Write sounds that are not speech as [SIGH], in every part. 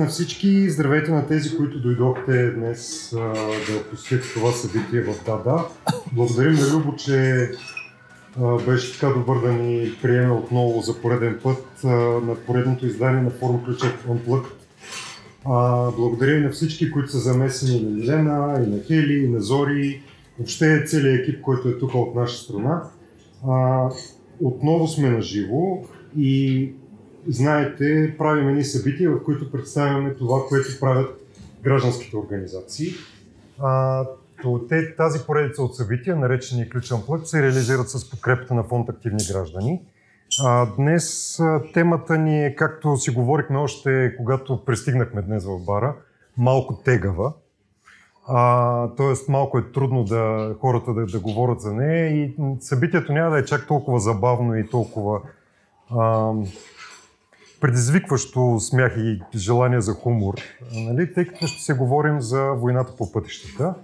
На всички, здравейте на тези, които дойдохте днес а, да посетите това събитие в Дада. Благодарим на Любо, че а, беше така добър да ни приеме отново за пореден път а, на поредното издание на форум Ключев Unplugged. Благодаря и на всички, които са замесени, на Милена, и на Хели, и на Зори, въобще целият екип, който е тук от наша страна. А, отново сме на живо и знаете, правим едни събития, в които представяме това, което правят гражданските организации. А, то, те, тази поредица от събития, наречени Ключен плът, се реализират с подкрепата на фонд Активни граждани. А, днес темата ни е, както си говорихме още, когато пристигнахме днес в бара, малко тегава. А, тоест малко е трудно да хората да, да говорят за нея и събитието няма да е чак толкова забавно и толкова а, предизвикващо смях и желание за хумор, нали? тъй като ще се говорим за войната по пътищата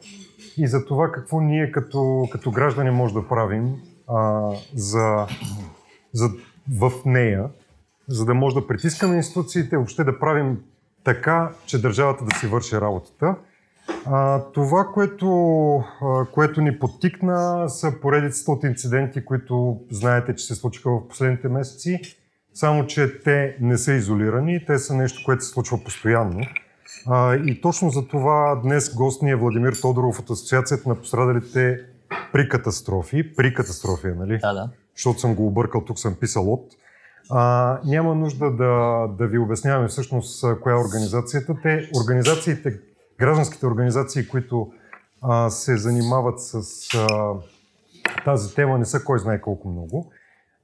и за това какво ние като, като граждани може да правим а, за, за, в нея, за да може да притискаме институциите, въобще да правим така, че държавата да си върши работата. А, това, което, което ни подтикна, са поредицата от инциденти, които знаете, че се случиха в последните месеци само, че те не са изолирани, те са нещо, което се случва постоянно. А, и точно за това днес гост ни е Владимир Тодоров от Асоциацията на пострадалите при катастрофи. При катастрофи, нали? Да, да. Защото съм го объркал, тук съм писал от. А, няма нужда да, да ви обясняваме всъщност коя е организацията. Те, организациите, гражданските организации, които а, се занимават с а, тази тема, не са кой знае колко много.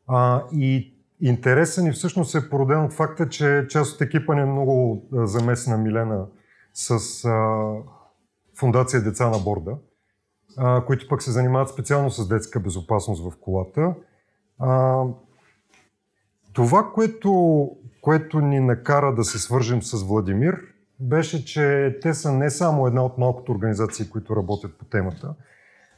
А, и Интересен и всъщност е породен от факта, че част от екипа не е много замесена Милена с а, фундация Деца на борда, а, които пък се занимават специално с детска безопасност в колата. А, това, което, което ни накара да се свържим с Владимир, беше, че те са не само една от малкото организации, които работят по темата,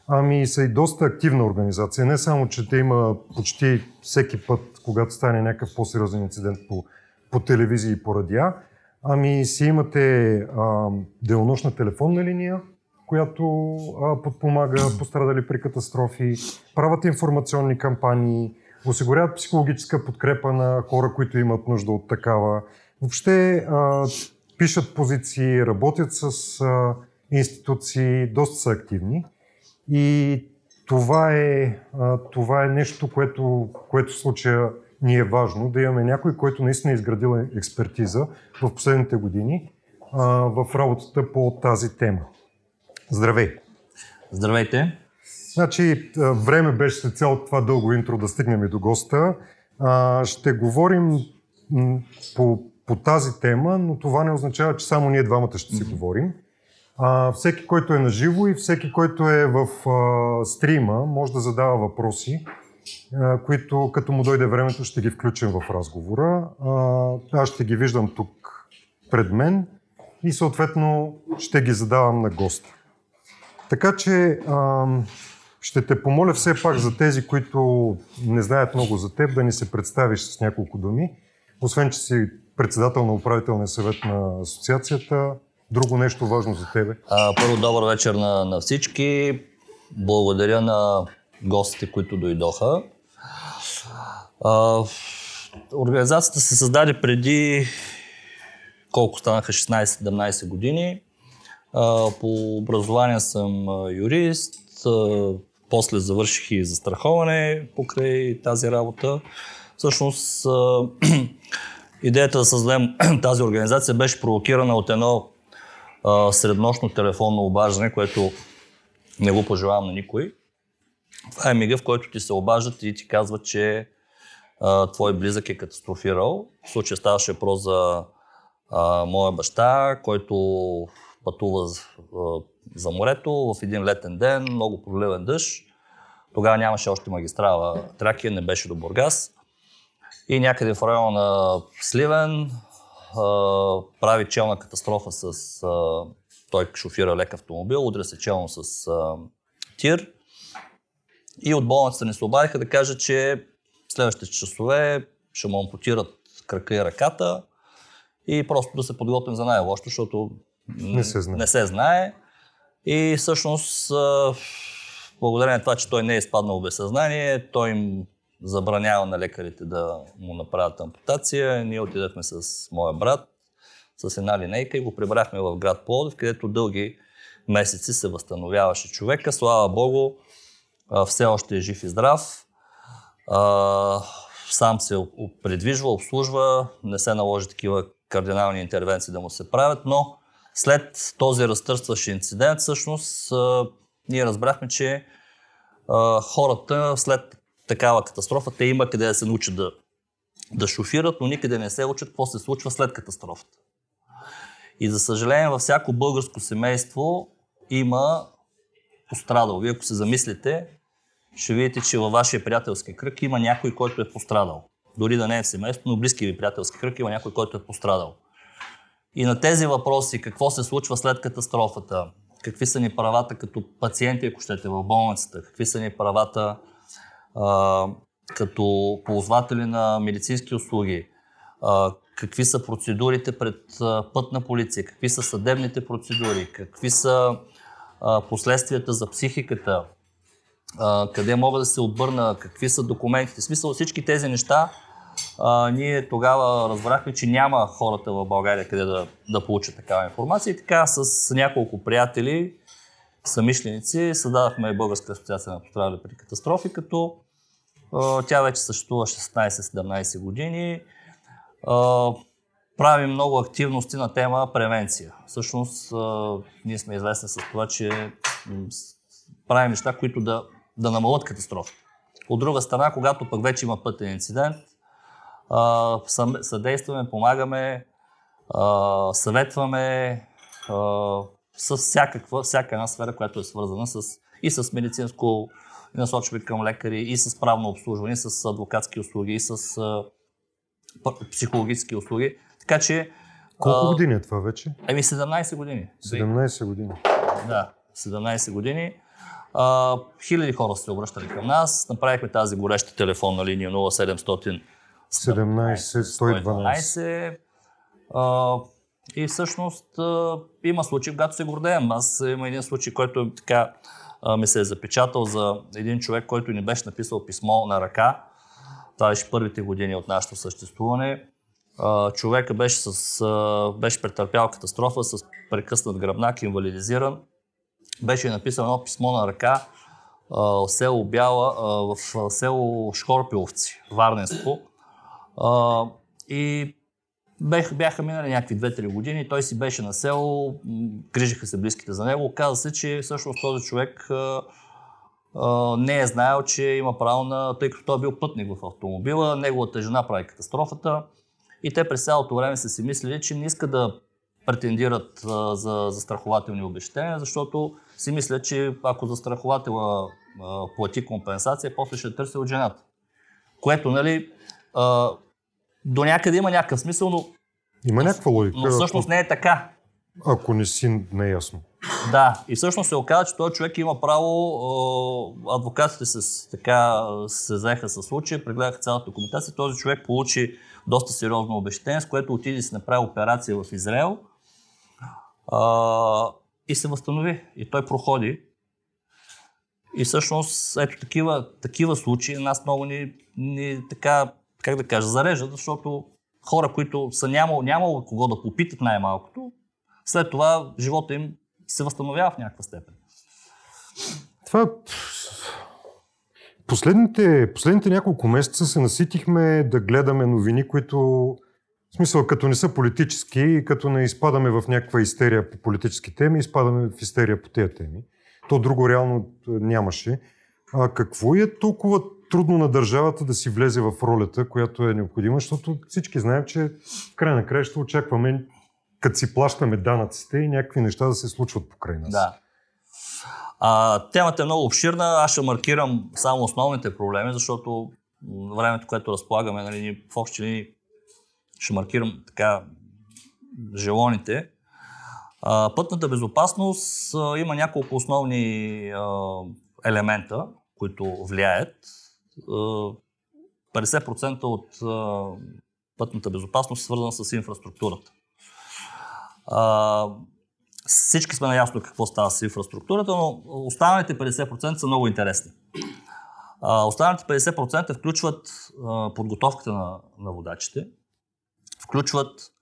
ами са и доста активна организация. Не само, че те има почти всеки път когато стане някакъв по-сериозен инцидент по, по телевизия и по радиа. Ами си имате а, делнощна телефонна линия, която а, подпомага пострадали при катастрофи, правят информационни кампании, осигуряват психологическа подкрепа на хора, които имат нужда от такава. Въобще а, пишат позиции, работят с а, институции, доста са активни. И това е, това е нещо, което, което в случая ни е важно, да имаме някой, който наистина е изградил експертиза в последните години в работата по тази тема. Здравей! Здравейте! Значи, време беше след цялото това дълго интро да стигнем и до госта. Ще говорим по, по тази тема, но това не означава, че само ние двамата ще си говорим. А, всеки, който е на живо и всеки, който е в а, стрима, може да задава въпроси, а, които като му дойде времето ще ги включим в разговора. А, аз ще ги виждам тук пред мен и съответно ще ги задавам на госта. Така че а, ще те помоля все пак за тези, които не знаят много за теб, да ни се представиш с няколко думи. Освен, че си председател на управителния съвет на асоциацията, Друго нещо важно за тебе? А, първо, добър вечер на, на всички. Благодаря на гостите, които дойдоха. А, организацията се създаде преди колко станаха 16-17 години. А, по образование съм юрист, а, после завърших и застраховане покрай тази работа. Всъщност, а, [CLEARS THROAT] идеята да създадем [CLEARS THROAT] тази организация беше провокирана от едно а, среднощно телефонно обаждане, което не го пожелавам на никой. Това е мига, в който ти се обаждат и ти казват, че а, твой близък е катастрофирал. В случая ставаше въпрос за а, моя баща, който пътува а, за морето в един летен ден, много проливен дъжд. Тогава нямаше още магистрала Тракия, не беше до Бургас. И някъде в района на Сливен прави челна катастрофа с... А, той шофира лек автомобил, удря се челно с а, тир. И от болницата ни се обадиха да кажат, че следващите часове ще му ампутират крака и ръката и просто да се подготвим за най-лошо, защото Не се знае. не се знае. И всъщност, благодарение на това, че той не е изпаднал без съзнание, той им забранява на лекарите да му направят ампутация. Ние отидахме с моя брат, с една линейка и го прибрахме в град Плодив, където дълги месеци се възстановяваше човека. Слава Богу, все още е жив и здрав. Сам се предвижва, обслужва, не се наложи такива кардинални интервенции да му се правят, но след този разтърстващ инцидент, всъщност, ние разбрахме, че хората след такава катастрофа, те има къде да се научат да, да шофират, но никъде не се учат какво се случва след катастрофата. И за съжаление, във всяко българско семейство има пострадал. Вие ако се замислите, ще видите, че във вашия приятелски кръг има някой, който е пострадал. Дори да не е в семейство, но в близкия ви приятелски кръг има някой, който е пострадал. И на тези въпроси, какво се случва след катастрофата, какви са ни правата като пациенти, ако щете, в болницата, какви са ни правата а, като ползватели на медицински услуги, а, какви са процедурите пред пътна полиция, какви са съдебните процедури, какви са а, последствията за психиката, а, къде мога да се обърна, какви са документите. В смисъл всички тези неща, а, ние тогава разбрахме, че няма хората в България къде да, да получат такава информация. И така с няколко приятели, самишленици, създадахме Българска асоциация на пострадали при катастрофи, като тя вече съществува 16-17 години. Правим много активности на тема превенция. Всъщност, ние сме известни с това, че правим неща, които да, да намалят катастрофата. От друга страна, когато пък вече има пътен инцидент, съдействаме, помагаме, съветваме с всякаква, всяка една сфера, която е свързана с, и с медицинско и насочване към лекари, и с правно обслужване, и с адвокатски услуги, и с психологически услуги. Така че, Колко а, години е това вече? еми 17 години. 17 години. Да, 17 години. А, хиляди хора се обръщали към нас. Направихме тази гореща телефонна линия 0700 17, 112. 112. А, и всъщност а, има случаи, когато се гордеем. Аз има един случай, който така а, ми се е запечатал за един човек, който ни беше написал писмо на ръка. Това беше първите години от нашето съществуване. Човека беше, с, беше претърпял катастрофа с прекъснат гръбнак, инвалидизиран. Беше написал едно писмо на ръка в село Бяла, в село Шкорпиловци, Варненско. И бех, бяха минали някакви 2-3 години, той си беше на село, грижиха се близките за него. Оказа се, че всъщност този човек а, а, не е знаел, че има право на, тъй като той е бил пътник в автомобила, неговата жена прави катастрофата и те през цялото време са си мислили, че не искат да претендират а, за застрахователни обещания, защото си мислят, че ако застрахователя а, плати компенсация, после ще търси от жената. Което, нали, а, до някъде има някакъв смисъл, но, Има някаква логика, но всъщност не е така. ако, не си неясно. Да, и всъщност се оказа, че този човек има право, адвокатите се, така, се заеха с случая, прегледаха цялата документация. Този човек получи доста сериозно обещание, с което отиде и си направи операция в Израел а, и се възстанови. И той проходи. И всъщност, ето такива, такива случаи нас много ни, ни така, как да кажа, зареждат, защото хора, които са нямало, нямало кого да попитат най-малкото, след това живота им се възстановява в някаква степен. Това последните, последните няколко месеца се наситихме да гледаме новини, които в смисъл като не са политически и като не изпадаме в някаква истерия по политически теми, изпадаме в истерия по тези теми. То друго реално нямаше. А какво е толкова трудно на държавата да си влезе в ролята, която е необходима, защото всички знаем, че в край на края ще очакваме, като си плащаме данъците и някакви неща да се случват покрай нас. Да. А, темата е много обширна. Аз ще маркирам само основните проблеми, защото времето, което разполагаме, нали, в общи линии ще маркирам така желоните. А, пътната безопасност а, има няколко основни а, елемента, които влияят. А, 50% от а, пътната безопасност е свързана с инфраструктурата. Всички сме наясно какво става с инфраструктурата, но останалите 50% са много интересни. Останалите 50% включват подготовката на, водачите, включват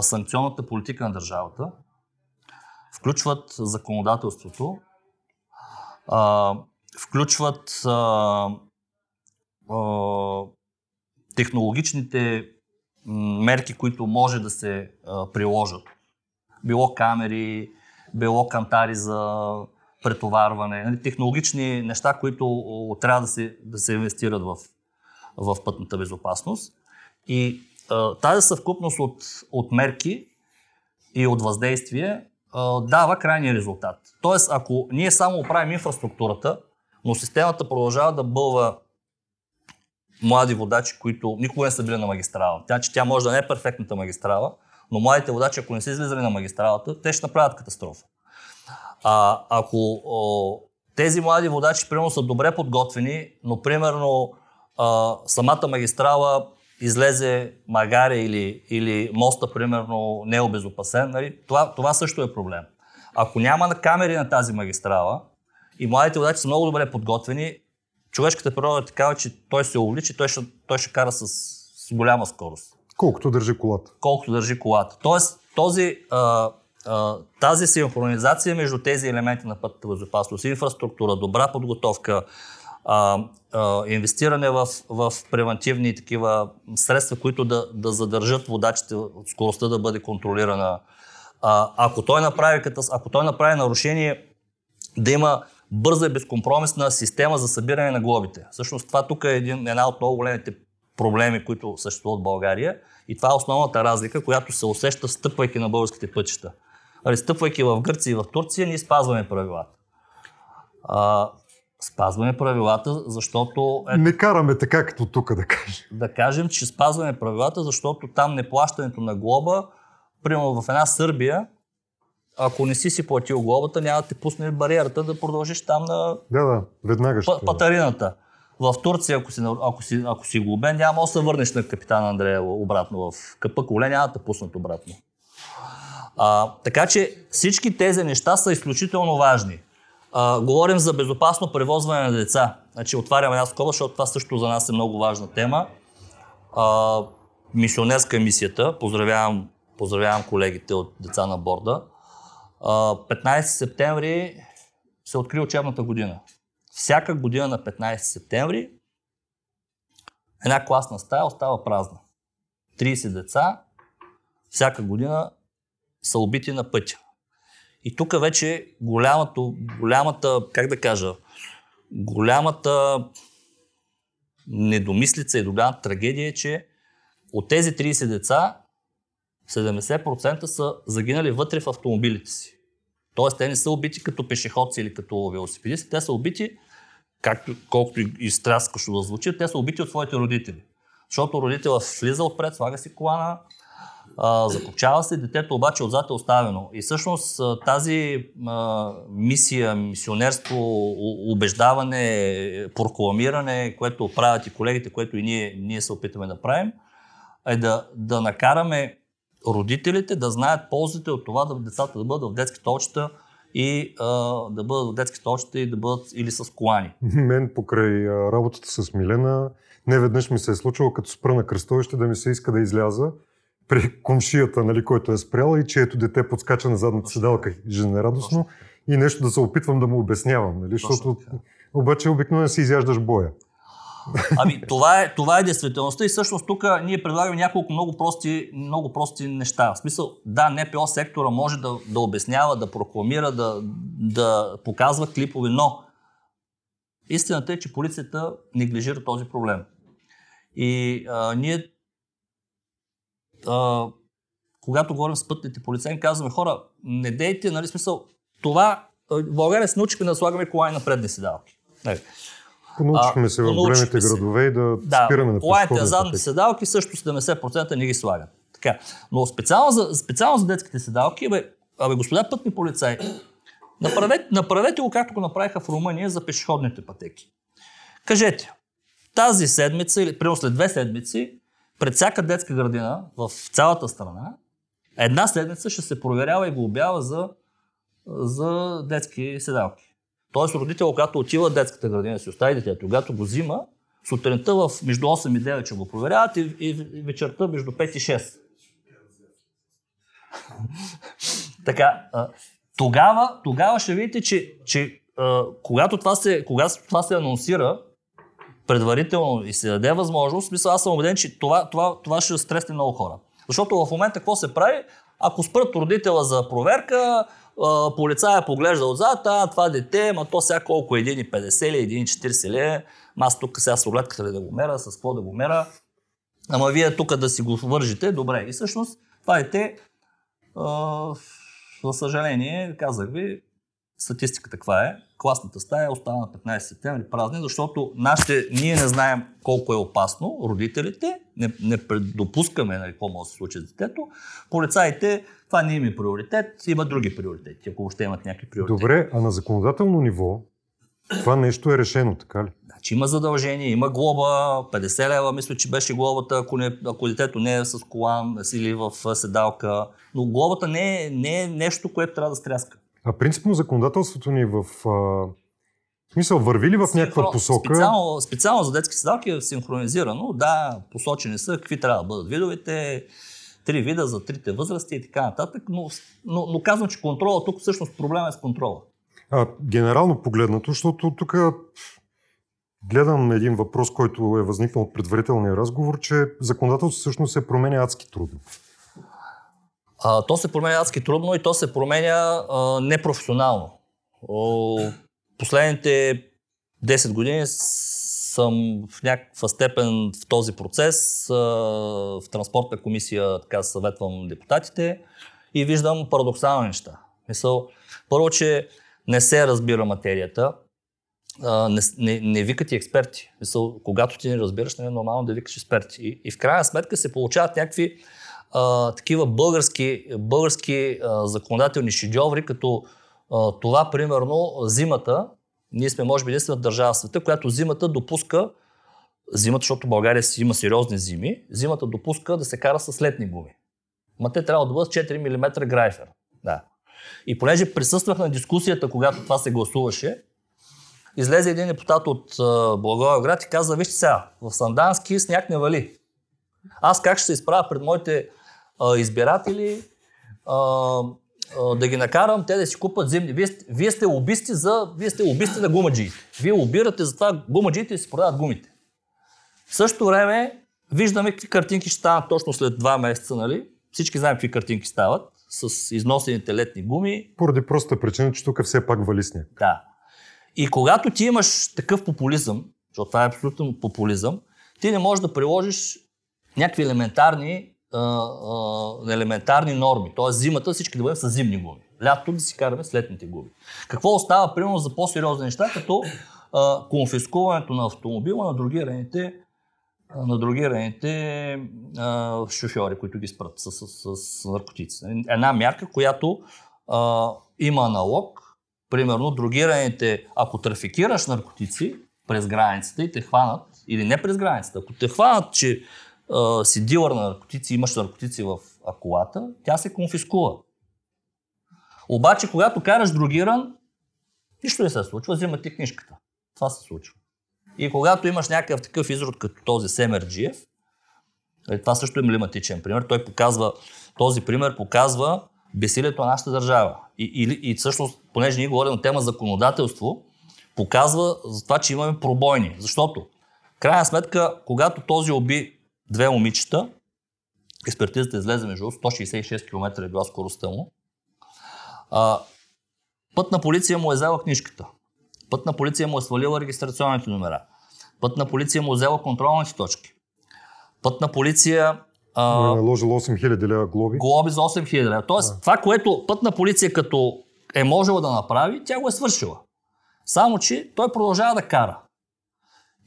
санкционната политика на държавата, включват законодателството, включват а, а, технологичните мерки, които може да се а, приложат. Било камери, било кантари за претоварване, нали, технологични неща, които трябва да се, да се инвестират в, в пътната безопасност. И а, тази съвкупност от, от мерки и от въздействие а, дава крайния резултат. Тоест, ако ние само оправим инфраструктурата, но системата продължава да бълва млади водачи, които никога не са били на магистрала. Тя, че тя може да не е перфектната магистрала, но младите водачи, ако не са излизали на магистралата, те ще направят катастрофа. А, ако о, тези млади водачи, примерно, са добре подготвени, но, примерно, а, самата магистрала излезе магаре или, или моста, примерно, не е обезопасен, нали? това, това също е проблем. Ако няма камери на тази магистрала и младите водачи са много добре подготвени, човешката природа е такава, че той се увлича той ще, той ще кара с, с голяма скорост. Колкото държи колата. Колкото държи колата. Тоест, този, а, а, тази синхронизация между тези елементи на пътната безопасност, инфраструктура, добра подготовка, а, а, инвестиране в, в превентивни такива средства, които да, да задържат водачите, скоростта да бъде контролирана. А, ако, той направи, ако той направи нарушение, да има бърза и безкомпромисна система за събиране на глобите. Всъщност това тук е един, една от много големите проблеми, които съществуват в България. И това е основната разлика, която се усеща стъпвайки на българските пътища. Али, стъпвайки в Гърция и в Турция, ние спазваме правилата. А, спазваме правилата, защото... Е, не караме така, като тук да кажем. Да кажем, че спазваме правилата, защото там неплащането на глоба, примерно в една Сърбия, ако не си си платил глобата, няма да те пусне бариерата да продължиш там на да, да, веднага ще. патарината. В Турция, ако си, ако си, ако си глобен, няма да се върнеш на капитан Андрея обратно в къпа коле, няма да те пуснат обратно. А, така че всички тези неща са изключително важни. А, говорим за безопасно превозване на деца. Значи отварям една скоба, защото това също за нас е много важна тема. А, мисионерска мисията. Поздравявам, поздравявам колегите от деца на борда. 15 септември се откри учебната година. Всяка година на 15 септември една класна стая остава празна. 30 деца всяка година са убити на пътя. И тук вече голямата, голямата, как да кажа, голямата недомислица и голямата трагедия е, че от тези 30 деца 70% са загинали вътре в автомобилите си. Тоест, те не са убити като пешеходци или като велосипедисти, те са убити, както, колкото и стряскащо да звучи, те са убити от своите родители. Защото родител влиза отпред, слага си колана, закопчава се, детето обаче отзад е оставено. И всъщност тази а, мисия, мисионерство, убеждаване, прокламиране, което правят и колегите, което и ние, ние се опитваме да правим, е да, да накараме родителите да знаят ползите от това да децата да бъдат в детски толчета и а, да бъдат в детски толчета и да бъдат или с колани. Мен покрай работата с Милена не веднъж ми се е случило, като спра на кръстовище, да ми се иска да изляза при комшията, нали, който е спряла и чието дете подскача на задната седалка жизнерадостно и нещо да се опитвам да му обяснявам, нали, защото обаче обикновено си изяждаш боя. Ами, това е, това е действителността и всъщност тук ние предлагаме няколко много прости, много прости неща. В смисъл, да, НПО сектора може да, да обяснява, да прокламира, да, да показва клипове, но истината е, че полицията неглижира този проблем. И а, ние, а, когато говорим с пътните полицаи, казваме хора, не дейте, нали смисъл, това в България се научихме да слагаме колани на предни седалки. Нали. Понаучихме се в големите се. градове и да, да спираме на на задните седалки също 70% не ги слагат. Така. Но специално за, специално за детските седалки, бе, абе, господа пътни полицаи, направете, направете го както го направиха в Румъния за пешеходните пътеки. Кажете, тази седмица или примерно след две седмици пред всяка детска градина в цялата страна, една седмица ще се проверява и го обява за, за детски седалки. Тоест родител, когато отива в детската градина си остави детето, когато го взима, сутринта в между 8 и 9 ще го проверяват и, и вечерта между 5 и 6. [LAUGHS] така, тогава, тогава ще видите, че, че когато, това се, когато това се анонсира предварително и се даде възможност, смисъл, аз съм убеден, че това, това, това ще стресне много хора. Защото в момента какво се прави? Ако спрат родителя за проверка, полицая поглежда отзад, а това дете, ма то сега колко 1,50 или 1,40 ли аз тук сега с рулетката ли да го мера, с какво да го мера, ама вие тук да си го вържите, добре. И всъщност това дете, за съжаление, казах ви, статистиката каква е, класната стая остава на 15 септември празни, защото нашите, ние не знаем колко е опасно, родителите, не, не допускаме нали, какво може да се случи с детето, полицаите, това не им е приоритет, има други приоритети, ако въобще имат някакви приоритети. Добре, а на законодателно ниво това нещо е решено, така ли? Значи има задължение, има глоба, 50 лева, мисля, че беше глобата, ако, не, ако детето не е с колан или в седалка. Но глобата не е, не е нещо, което трябва да стряска. А принципно законодателството ни в в смисъл, върви ли в някаква посока? Специално, специално за детски седалки е синхронизирано. Да, посочени са какви трябва да бъдат видовете, три вида за трите възрасти и така нататък, но, но, но казвам, че контрола, тук всъщност проблема е с контрола. А, генерално погледнато, защото тук гледам един въпрос, който е възникнал от предварителния разговор, че законодателството всъщност се променя адски трудно. А, то се променя адски трудно и то се променя а, непрофесионално. О, последните 10 години съм в някаква степен в този процес. В транспортна комисия така съветвам депутатите и виждам парадоксални неща. Мисъл, първо, че не се разбира материята, не, не, не викат и експерти. Мисъл, когато ти не разбираш, не е нормално да викаш експерти. И, и в крайна сметка се получават някакви а, такива български, български а, законодателни шедьоври, като а, това, примерно, зимата, ние сме, може би, единствената държава в света, която зимата допуска, зимата, защото България си има сериозни зими, зимата допуска да се кара с летни гуми. Ма те трябва да бъдат 4 мм грайфер. Да. И понеже присъствах на дискусията, когато това се гласуваше, излезе един депутат от Благоевград и каза, вижте сега, в Сандански сняг не вали. Аз как ще се изправя пред моите а, избиратели, а, а, да ги накарам те да си купат зимни. Вие, вие сте лобисти за, вие сте лобисти на гумаджиите. Вие лобирате за това гумаджиите да си продават гумите. В същото време виждаме какви картинки ще станат точно след два месеца, нали? Всички знаем какви картинки стават с износените летни гуми. Поради простата причина, че тук все пак вали сняг. Да. И когато ти имаш такъв популизъм, защото това е абсолютно популизъм, ти не можеш да приложиш някакви елементарни, а, а, елементарни норми. Тоест зимата всички да бъдем с зимни гуми. Лятото да си караме с летните гуми. Какво остава, примерно, за по-сериозни неща, като а, конфискуването на автомобила на другираните на другираните а, шофьори, които ги спрат с, с, с, наркотици. Една мярка, която а, има налог. Примерно, другираните, ако трафикираш наркотици през границата и те хванат, или не през границата, ако те хванат, че си дилър на наркотици, имаш наркотици в акулата, тя се конфискува. Обаче, когато караш другиран, нищо не се случва, взима ти книжката. Това се случва. И когато имаш някакъв такъв изрод като този Семерджиев, е, това също е емблематичен пример, той показва, този пример показва бесилието на нашата държава. И, и, и всъщност, понеже ние говорим на тема законодателство, показва за това, че имаме пробойни. Защото, крайна сметка, когато този уби две момичета, експертизата излезе между 166 км е била скоростта му, а, пътна полиция му е взела книжката. Пътна полиция му е свалила регистрационните номера. Пътна полиция му е взела контролните точки. Пътна полиция а, е наложила 8000 лева глоби. Глоби за 8000 лева. Тоест, а. това, което пътна полиция като е можела да направи, тя го е свършила. Само, че той продължава да кара.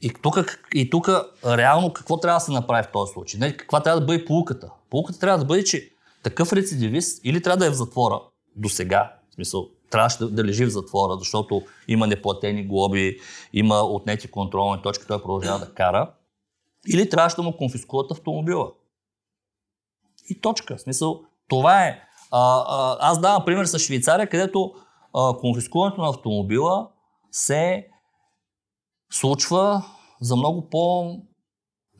И тук, и тук реално какво трябва да се направи в този случай? Не, каква трябва да бъде полуката? Полуката трябва да бъде, че такъв рецидивист или трябва да е в затвора до сега, в смисъл, трябваше да, да лежи в затвора, защото има неплатени глоби, има отнети контролни точки, той продължава да кара. или трябваше да му конфискуват автомобила. И точка. В смисъл, това е. А, а, аз давам пример с Швейцария, където а, конфискуването на автомобила се случва за много по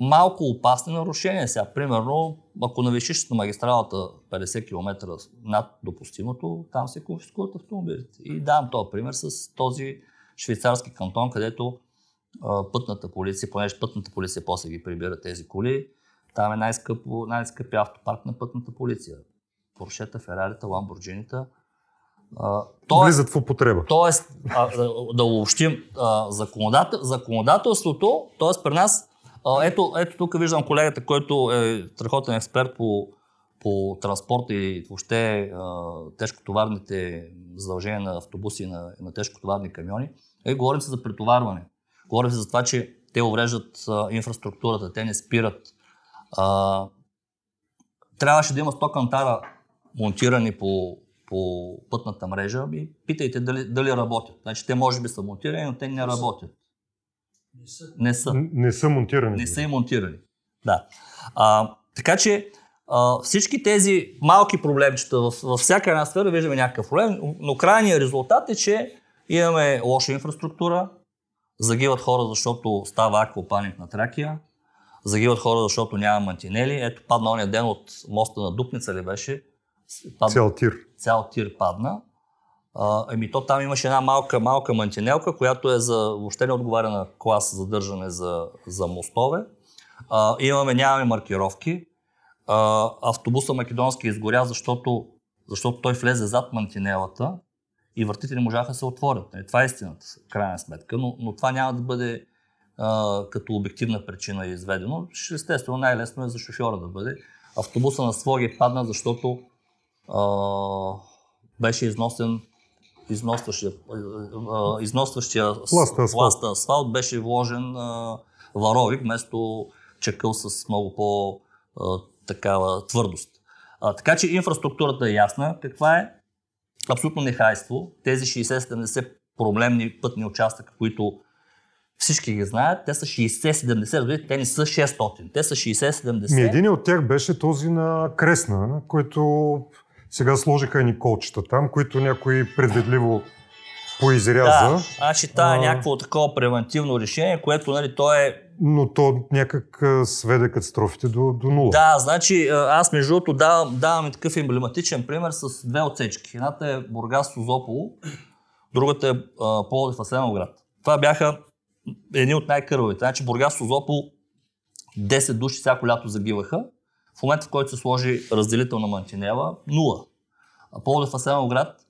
малко опасни нарушения. Сега, примерно, ако навишиш на магистралата 50 км над допустимото, там се конфискуват автомобилите. И давам този пример с този швейцарски кантон, където а, пътната полиция, понеже пътната полиция после ги прибира тези коли, там е най-скъп, най-скъпи автопарк на пътната полиция. Поршета, Ферарита, Ламборджинита. Влизат в употреба. Тоест, а, да, да обобщим, а, законодател, законодателството, т.е. при нас, а, ето, ето тук виждам колегата, който е страхотен експерт по, по транспорт и въобще а, тежкотоварните задължения на автобуси и на, на тежкотоварни камиони. Е, говорим се за претоварване. Говорим се за това, че те увреждат а, инфраструктурата, те не спират. А, трябваше да има 100 кантара монтирани по, по пътната мрежа и питайте дали, дали работят. Значи те може би са монтирани, но те не работят. Не са. Не са. Не са монтирани. Не са и монтирани. Да. А, така че а, всички тези малки проблемчета във, във всяка една сфера виждаме някакъв проблем, но крайният резултат е, че имаме лоша инфраструктура, загиват хора, защото става аквапаник на Тракия, загиват хора, защото няма мантинели. Ето падна ония ден от моста на Дупница ли беше? Падна, Цял тир. цял тир падна. А, еми то там имаше една малка, малка мантинелка, която е за, въобще не отговаря на клас за държане за, за мостове. А, имаме, нямаме маркировки. А, автобуса македонски изгоря, защото, защото той влезе зад мантинелата и вратите не можаха да се отворят. Нали, Това е истината, в крайна сметка, но, но това няма да бъде а, като обективна причина изведено. Естествено, най-лесно е за шофьора да бъде. Автобуса на Своги падна, защото а, беше износен износващия, а, износващия Пласта асфалт. асфалт беше вложен а, варовик вместо чакъл с много по а, такава твърдост. А, така че инфраструктурата е ясна. Каква е? Абсолютно нехайство. Тези 60-70 проблемни пътни участъка, които всички ги знаят, те са 60-70, разбирате, те не са 600, те са 60-70. Ми един от тях беше този на Кресна, на който сега сложиха едни колчета там, които някой предвидливо поизряза, Да, значи това е някакво такова превентивно решение, което нали, то е... но то някак сведе катастрофите до, до нула. Да, значи аз между другото давам, давам такъв емблематичен пример с две отсечки. Едната е Бургас Созополо, другата е Пловдив Асеновград. Това бяха едни от най-кървавите. Значи Бургас Созопол 10 души всяко лято загиваха. В момента, в който се сложи разделителна мантинела, нула. А Пловдив Асеновград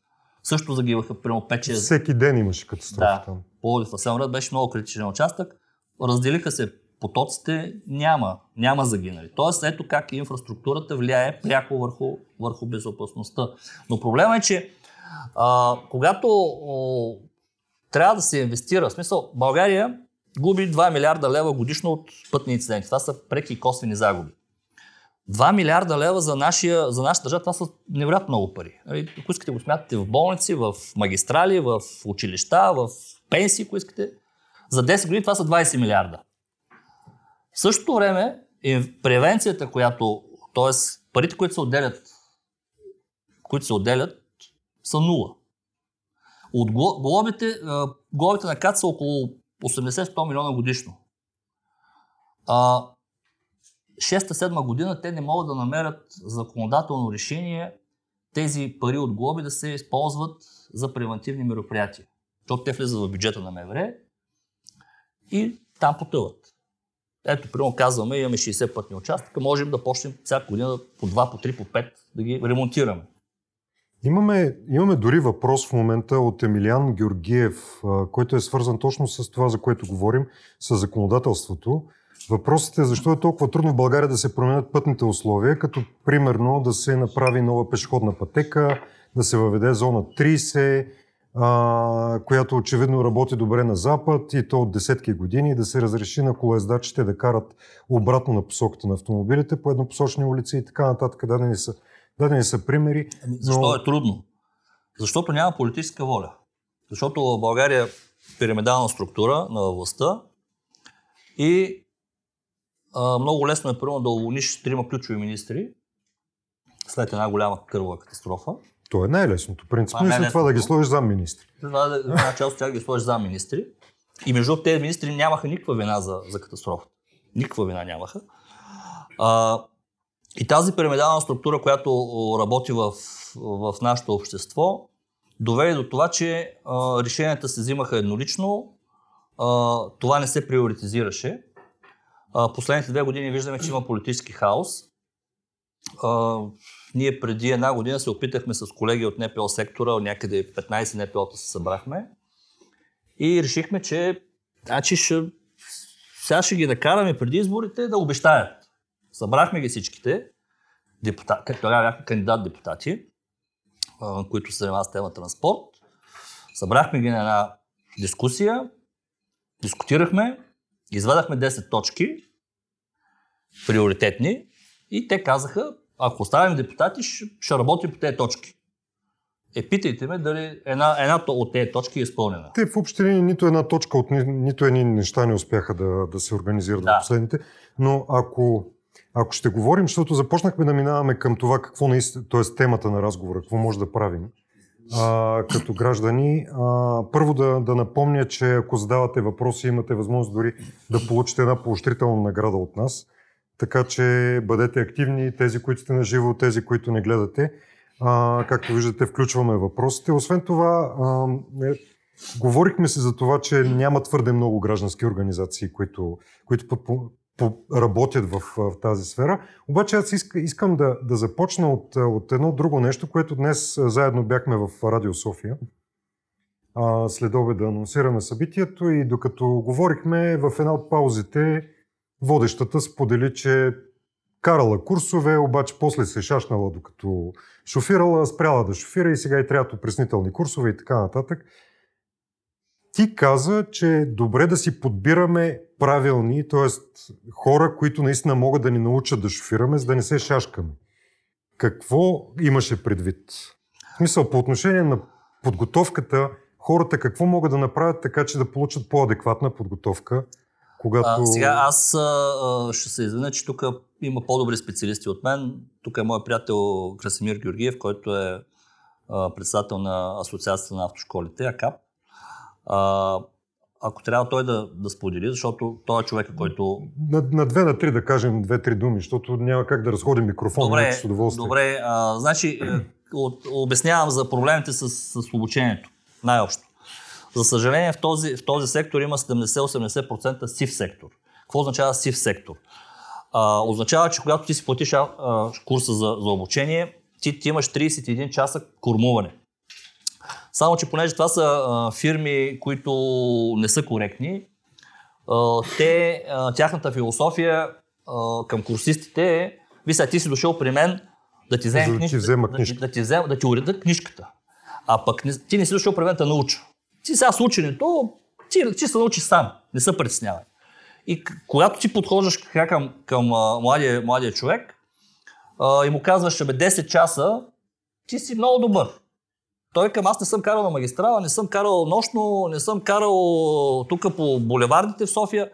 също загиваха примерно 5-6 Всеки ден имаше катастрофи Да. там. Пловдив Асеновград беше много критичен участък. Разделиха се потоците, няма, няма загинали. Тоест, ето как инфраструктурата влияе пряко върху, върху безопасността. Но проблема е, че а, когато о, трябва да се инвестира, в смисъл, България губи 2 милиарда лева годишно от пътни инциденти. Това са преки и косвени загуби. 2 милиарда лева за, нашия, за нашата държава, това са невероятно много пари. Нали, Ако искате го смятате в болници, в магистрали, в училища, в пенсии, ако искате. За 10 години това са 20 милиарда. В същото време, и превенцията, която, т.е. парите, които се отделят, които се отделят, са нула. От гло- глобите, а, глобите на КАТ са около 80-100 милиона годишно. 6-7 година те не могат да намерят законодателно решение тези пари от глоби да се използват за превентивни мероприятия. Защото те влизат в бюджета на МВР и там потъват. Ето, примерно казваме, имаме 60 пътни участъка, можем да почнем всяка година по 2, по 3, по 5 да ги ремонтираме. Имаме, имаме дори въпрос в момента от Емилиан Георгиев, който е свързан точно с това, за което говорим, с законодателството. Въпросът е защо е толкова трудно в България да се променят пътните условия, като примерно да се направи нова пешеходна пътека, да се въведе зона 30, а, която очевидно работи добре на запад и то от десетки години, да се разреши на колоездачите да карат обратно на посоката на автомобилите по еднопосочни улици и така нататък. Дадени са, дадени са примери. Ами, защо Но- е трудно? Защото няма политическа воля. Защото в България е пирамидална структура на властта и а, много лесно е първо да уволниш трима ключови министри след една голяма кървава катастрофа. То е най-лесното. Принципно е след това да ги сложиш зам министри. Това част от тях ги сложиш за министри. И между тези министри нямаха никаква вина за, за катастрофата. Никаква вина нямаха. А, и тази пирамидална структура, която работи в, в нашето общество, доведе до това, че а, решенията се взимаха еднолично, а, това не се приоритизираше. Последните две години виждаме, че има политически хаос. Ние преди една година се опитахме с колеги от НПО сектора, някъде 15 НПО-та се събрахме и решихме, че значи ще, сега ще ги накараме преди изборите да обещаят. Събрахме ги всичките, депутати, тогава бяха кандидат депутати, а, които се занимават с тема транспорт. Събрахме ги на една дискусия, дискутирахме, извадахме 10 точки, приоритетни, и те казаха, ако оставим депутати, ще, ще работим по тези точки. Е, питайте ме дали една, едната от тези точки е изпълнена. Те в общи линии нито една точка от ни, нито едни неща не успяха да, да се организират Да. в последните. Но ако, ако ще говорим, защото започнахме да минаваме към това какво наистина, т.е. темата на разговора, какво може да правим а, като граждани, а, първо да, да напомня, че ако задавате въпроси, имате възможност дори да получите една поощрителна награда от нас. Така че бъдете активни, тези, които сте на живо, тези, които не гледате. А, както виждате, включваме въпросите. Освен това, а, е, говорихме се за това, че няма твърде много граждански организации, които, които работят в, в тази сфера. Обаче аз иска, искам да, да започна от, от едно друго нещо, което днес заедно бяхме в Радио София. А, след обед да анонсираме събитието и докато говорихме в една от паузите, водещата сподели, че карала курсове, обаче после се шашнала докато шофирала, спряла да шофира и сега и трябват опреснителни курсове и така нататък. Ти каза, че е добре да си подбираме правилни, т.е. хора, които наистина могат да ни научат да шофираме, за да не се шашкаме. Какво имаше предвид? В смисъл, по отношение на подготовката, хората какво могат да направят така, че да получат по-адекватна подготовка, когато... А, сега аз а, ще се извиня, че тук има по-добри специалисти от мен. Тук е моят приятел Красимир Георгиев, който е а, председател на Асоциацията на автошколите, АКАП. А, ако трябва той да, да сподели, защото той е човека, който... На, на две, на три да кажем две-три думи, защото няма как да разходим микрофон Добре, с удоволствие. добре а, значи, е, от, обяснявам за проблемите с, с обучението, най-общо. За съжаление, в този, в този сектор има 70-80% сив сектор. Какво означава сив сектор? А, означава, че когато ти си платиш а, а, курса за, за обучение, ти, ти имаш 31 часа кормуване. Само, че понеже това са а, фирми, които не са коректни, а, те, а, тяхната философия а, към курсистите е, ви сега ти си дошъл при мен да ти взема да ти книжката, взема да, книжка. да, ти взема, да ти уреда книжката. А пък не, ти не си дошъл при мен да науча. Ти сега с ученето, ти, ти се научи сам, не се притеснявай. И когато ти подхождаш така към, към а, младия, младия човек а, и му казваш, бе 10 часа, ти си много добър. Той към аз не съм карал на магистрала, не съм карал нощно, не съм карал тук по булевардите в София.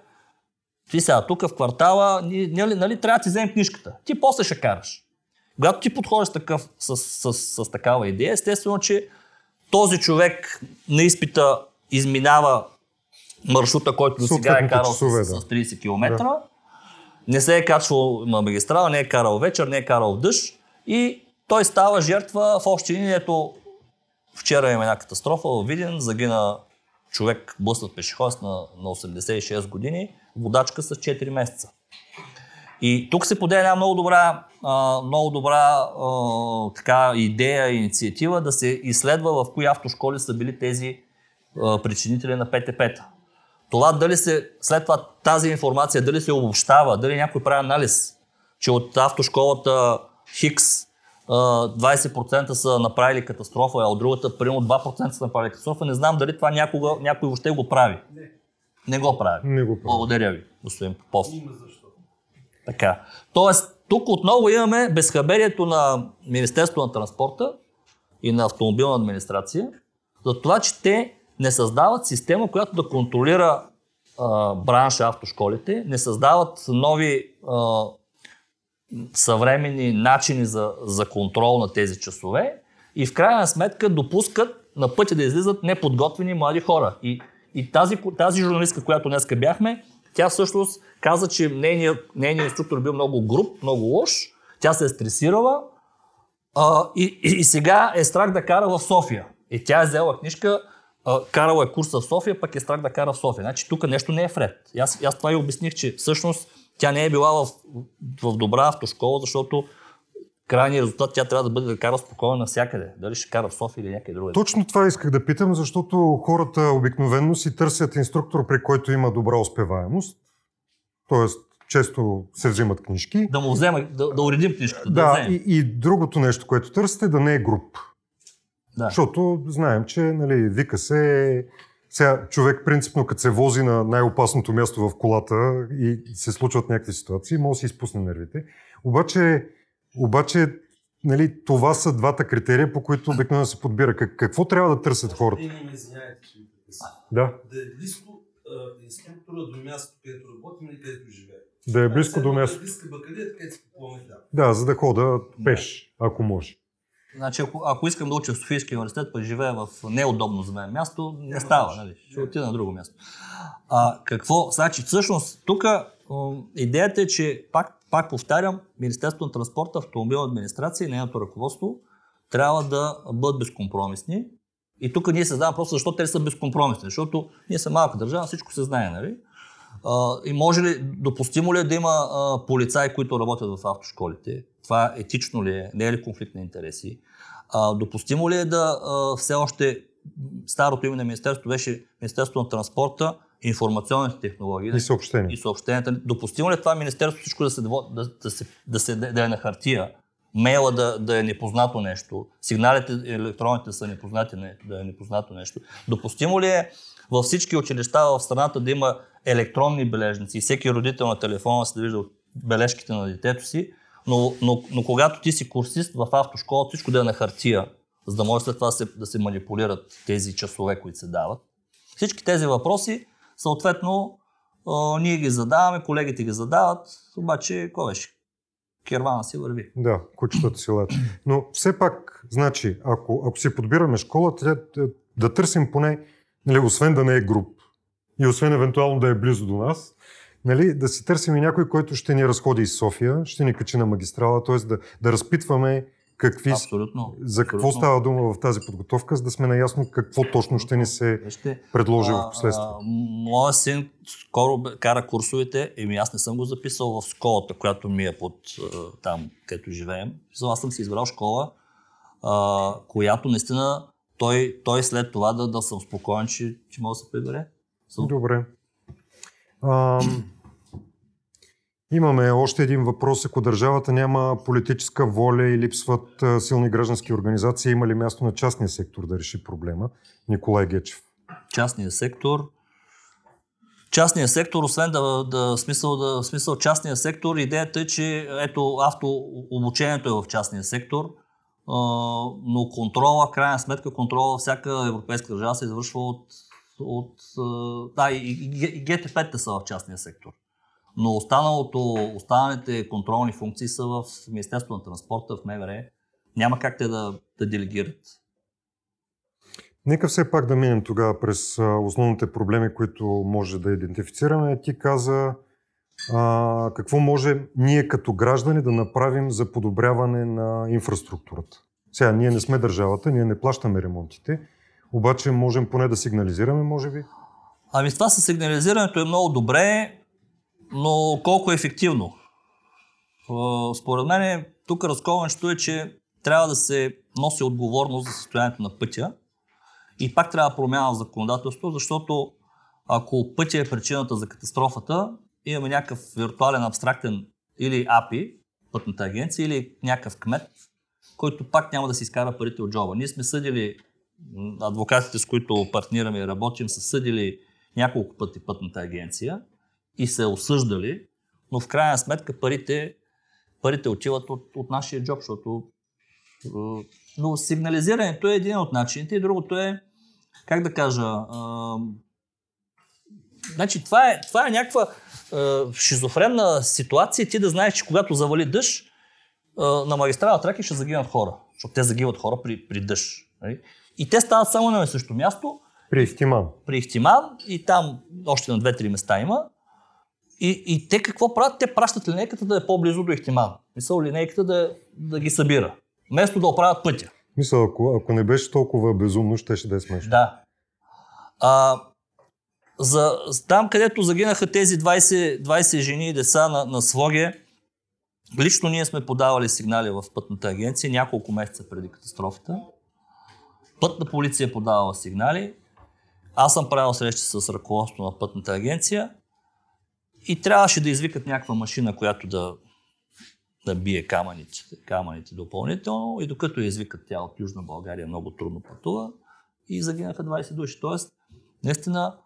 Ти сега, тук в квартала, нали, нали, трябва да ти вземем книжката. Ти после ще караш. Когато ти подходиш такъв, с, с, с, с такава идея, естествено, че този човек на изпита изминава маршрута, който до сега е карал часове, с, да. с 30 км. Не се е качвал на магистрала, не е карал вечер, не е карал дъжд и той става жертва в общи линии. Ето, вчера има една катастрофа в Виден, загина човек блъснат пешеходец на, на 86 години, водачка с 4 месеца. И тук се поде една много добра, а, много добра а, така, идея, инициатива да се изследва в кои автошколи са били тези а, причинители на ПТП-та. Това дали се, след това тази информация, дали се обобщава, дали някой прави анализ, че от автошколата Хикс 20% са направили катастрофа, а от другата примерно 2% са направили катастрофа, не знам дали това някога, някой въобще го прави. Не. Не го прави. Не го правя. Благодаря ви, господин Попов. Така. Тоест, тук отново имаме безхаберието на Министерството на транспорта и на автомобилна администрация за това, че те не създават система, която да контролира а, бранша автошколите, не създават нови а, съвременни начини за, за контрол на тези часове и в крайна сметка допускат на пътя да излизат неподготвени млади хора. И, и тази, тази журналистка, която днеска бяхме, тя всъщност каза, че нейният, нейният инструктор бил много груб, много лош, тя се е стресирала а, и, и, и сега е страх да кара в София. И тя е взела книжка, а, карала е курса в София, пък е страх да кара в София. Значи тук нещо не е вред. И аз, аз това и обясних, че всъщност тя не е била в, в добра автошкола, защото крайният резултат тя трябва да бъде да кара спокойно навсякъде. Дали ще кара в София или някъде другаде. Точно това исках да питам, защото хората обикновенно си търсят инструктор, при който има добра успеваемост. Тоест, често се взимат книжки. Да му взема, да, да уредим книжката. Да, да и, и другото нещо, което търсите, да не е груп. Да. Защото знаем, че нали, вика се сега човек принципно, като се вози на най-опасното място в колата и се случват някакви ситуации, може да си изпусне нервите. Обаче, обаче нали, това са двата критерия, по които обикновено се подбира. Как, какво трябва да търсят хората? Извиняйте, че. Да, Да е близко а, инструктора до мястото, където работим или където живее. да е близко до Да място. е близко бакалия, където си купуваме. Да, за да хода пеш, ако може. Значи, ако, ако искам да уча в Софийския университет, пък живея в неудобно за мен място, не става. Нали? Ще отида на друго място. А, какво? Значи, всъщност, тук идеята е, че, пак, пак повтарям, Министерството на транспорта, автомобилна администрация и нейното ръководство трябва да бъдат безкомпромисни. И тук ние се задаваме просто защо те са безкомпромисни. Защото ние сме малка държава, всичко се знае, нали? А, и може ли, допустимо ли е да има а, полицаи, които работят в автошколите? Това етично ли е? Не е ли конфликт на интереси? А, допустимо ли е да а, все още старото име на Министерството беше Министерство на транспорта, информационните технологии И съобщения. и съобщенията. Допустимо ли е това Министерство всичко да се, да, да, се, да, се, да е на хартия? Мейла да, да е непознато нещо, сигналите електронните са непознати, не, да е непознато нещо. Допустимо ли е във всички училища в страната да има електронни бележници и всеки родител на телефона си да вижда бележките на детето си, но, но, но когато ти си курсист в автошкола, всичко да е на хартия, за да може след това се, да се манипулират тези часове, които се дават. Всички тези въпроси, съответно, а, ние ги задаваме, колегите ги задават, обаче, кой беше? Кервана си върви. Да, кучетата си лад. Но все пак, значи, ако, ако си подбираме школа, трябва да търсим поне, нали, освен да не е груп и освен евентуално да е близо до нас, нали, да си търсим и някой, който ще ни разходи из София, ще ни качи на магистрала, т.е. Да, да разпитваме какви, Абсолютно. за какво абсолютно. става дума в тази подготовка, за да сме наясно какво точно ще ни се Вижте, предложи в последствие. Моя син скоро кара курсовете, еми аз не съм го записал в школата, която ми е под там, където живеем. Аз съм си избрал школа, а, която наистина той, той след това да, да съм спокоен, че, че може да се прибере. Добре. Ам, имаме още един въпрос. Ако държавата няма политическа воля и липсват а, силни граждански организации, има ли място на частния сектор да реши проблема? Николай Гечев. частния сектор. Частния сектор, освен да, да смисъл, да смисъл частния сектор, идеята е, че ето автообучението е в частния сектор, а, но контрола, в крайна сметка, контрола във всяка европейска държава се извършва от, от да, и, ГТП-те са в частния сектор. Но останалото, останалите контролни функции са в Министерството на транспорта, в МВР. Няма как те да, да делегират. Нека все пак да минем тогава през основните проблеми, които може да идентифицираме. Ти каза а, какво може ние като граждани да направим за подобряване на инфраструктурата. Сега, ние не сме държавата, ние не плащаме ремонтите, обаче можем поне да сигнализираме, може би. Ами това със сигнализирането е много добре, но колко е ефективно? Според мен тук разковането е, че трябва да се носи отговорност за състоянието на пътя и пак трябва промяна в законодателство, защото ако пътя е причината за катастрофата, имаме някакъв виртуален абстрактен или API, пътната агенция, или някакъв кмет, който пак няма да си изкара парите от джоба. Ние сме съдили, адвокатите, с които партнираме и работим, са съдили няколко пъти пътната агенция и се осъждали, но в крайна сметка парите, парите отиват от, от нашия джоб, защото е, но сигнализирането е един от начините и другото е, как да кажа, е, Значи, това е, това е някаква е, шизофренна ситуация, ти да знаеш, че когато завали дъжд, на магистрала Траки ще загинат хора. Защото те загиват хора при, при дъжд. Нали? И те стават само на същото място, При Ихтиман. при Ихтиман и там още на две-три места има. И, и те какво правят? Те пращат линейката да е по-близо до Ихтиман. Мисъл линейката да, да ги събира. Вместо да оправят пътя. Мисля, ако, ако не беше толкова безумно, щеше да е смешно. Да. А, за, там, където загинаха тези 20, 20 жени и деца на, на Своге, лично ние сме подавали сигнали в пътната агенция няколко месеца преди катастрофата. Пътна полиция е подавала сигнали. Аз съм правил срещи с ръководството на пътната агенция и трябваше да извикат някаква машина, която да, да бие камъните, камъните допълнително. И докато извикат тя от Южна България, много трудно пътува и загинаха 20 души. Тоест, наистина,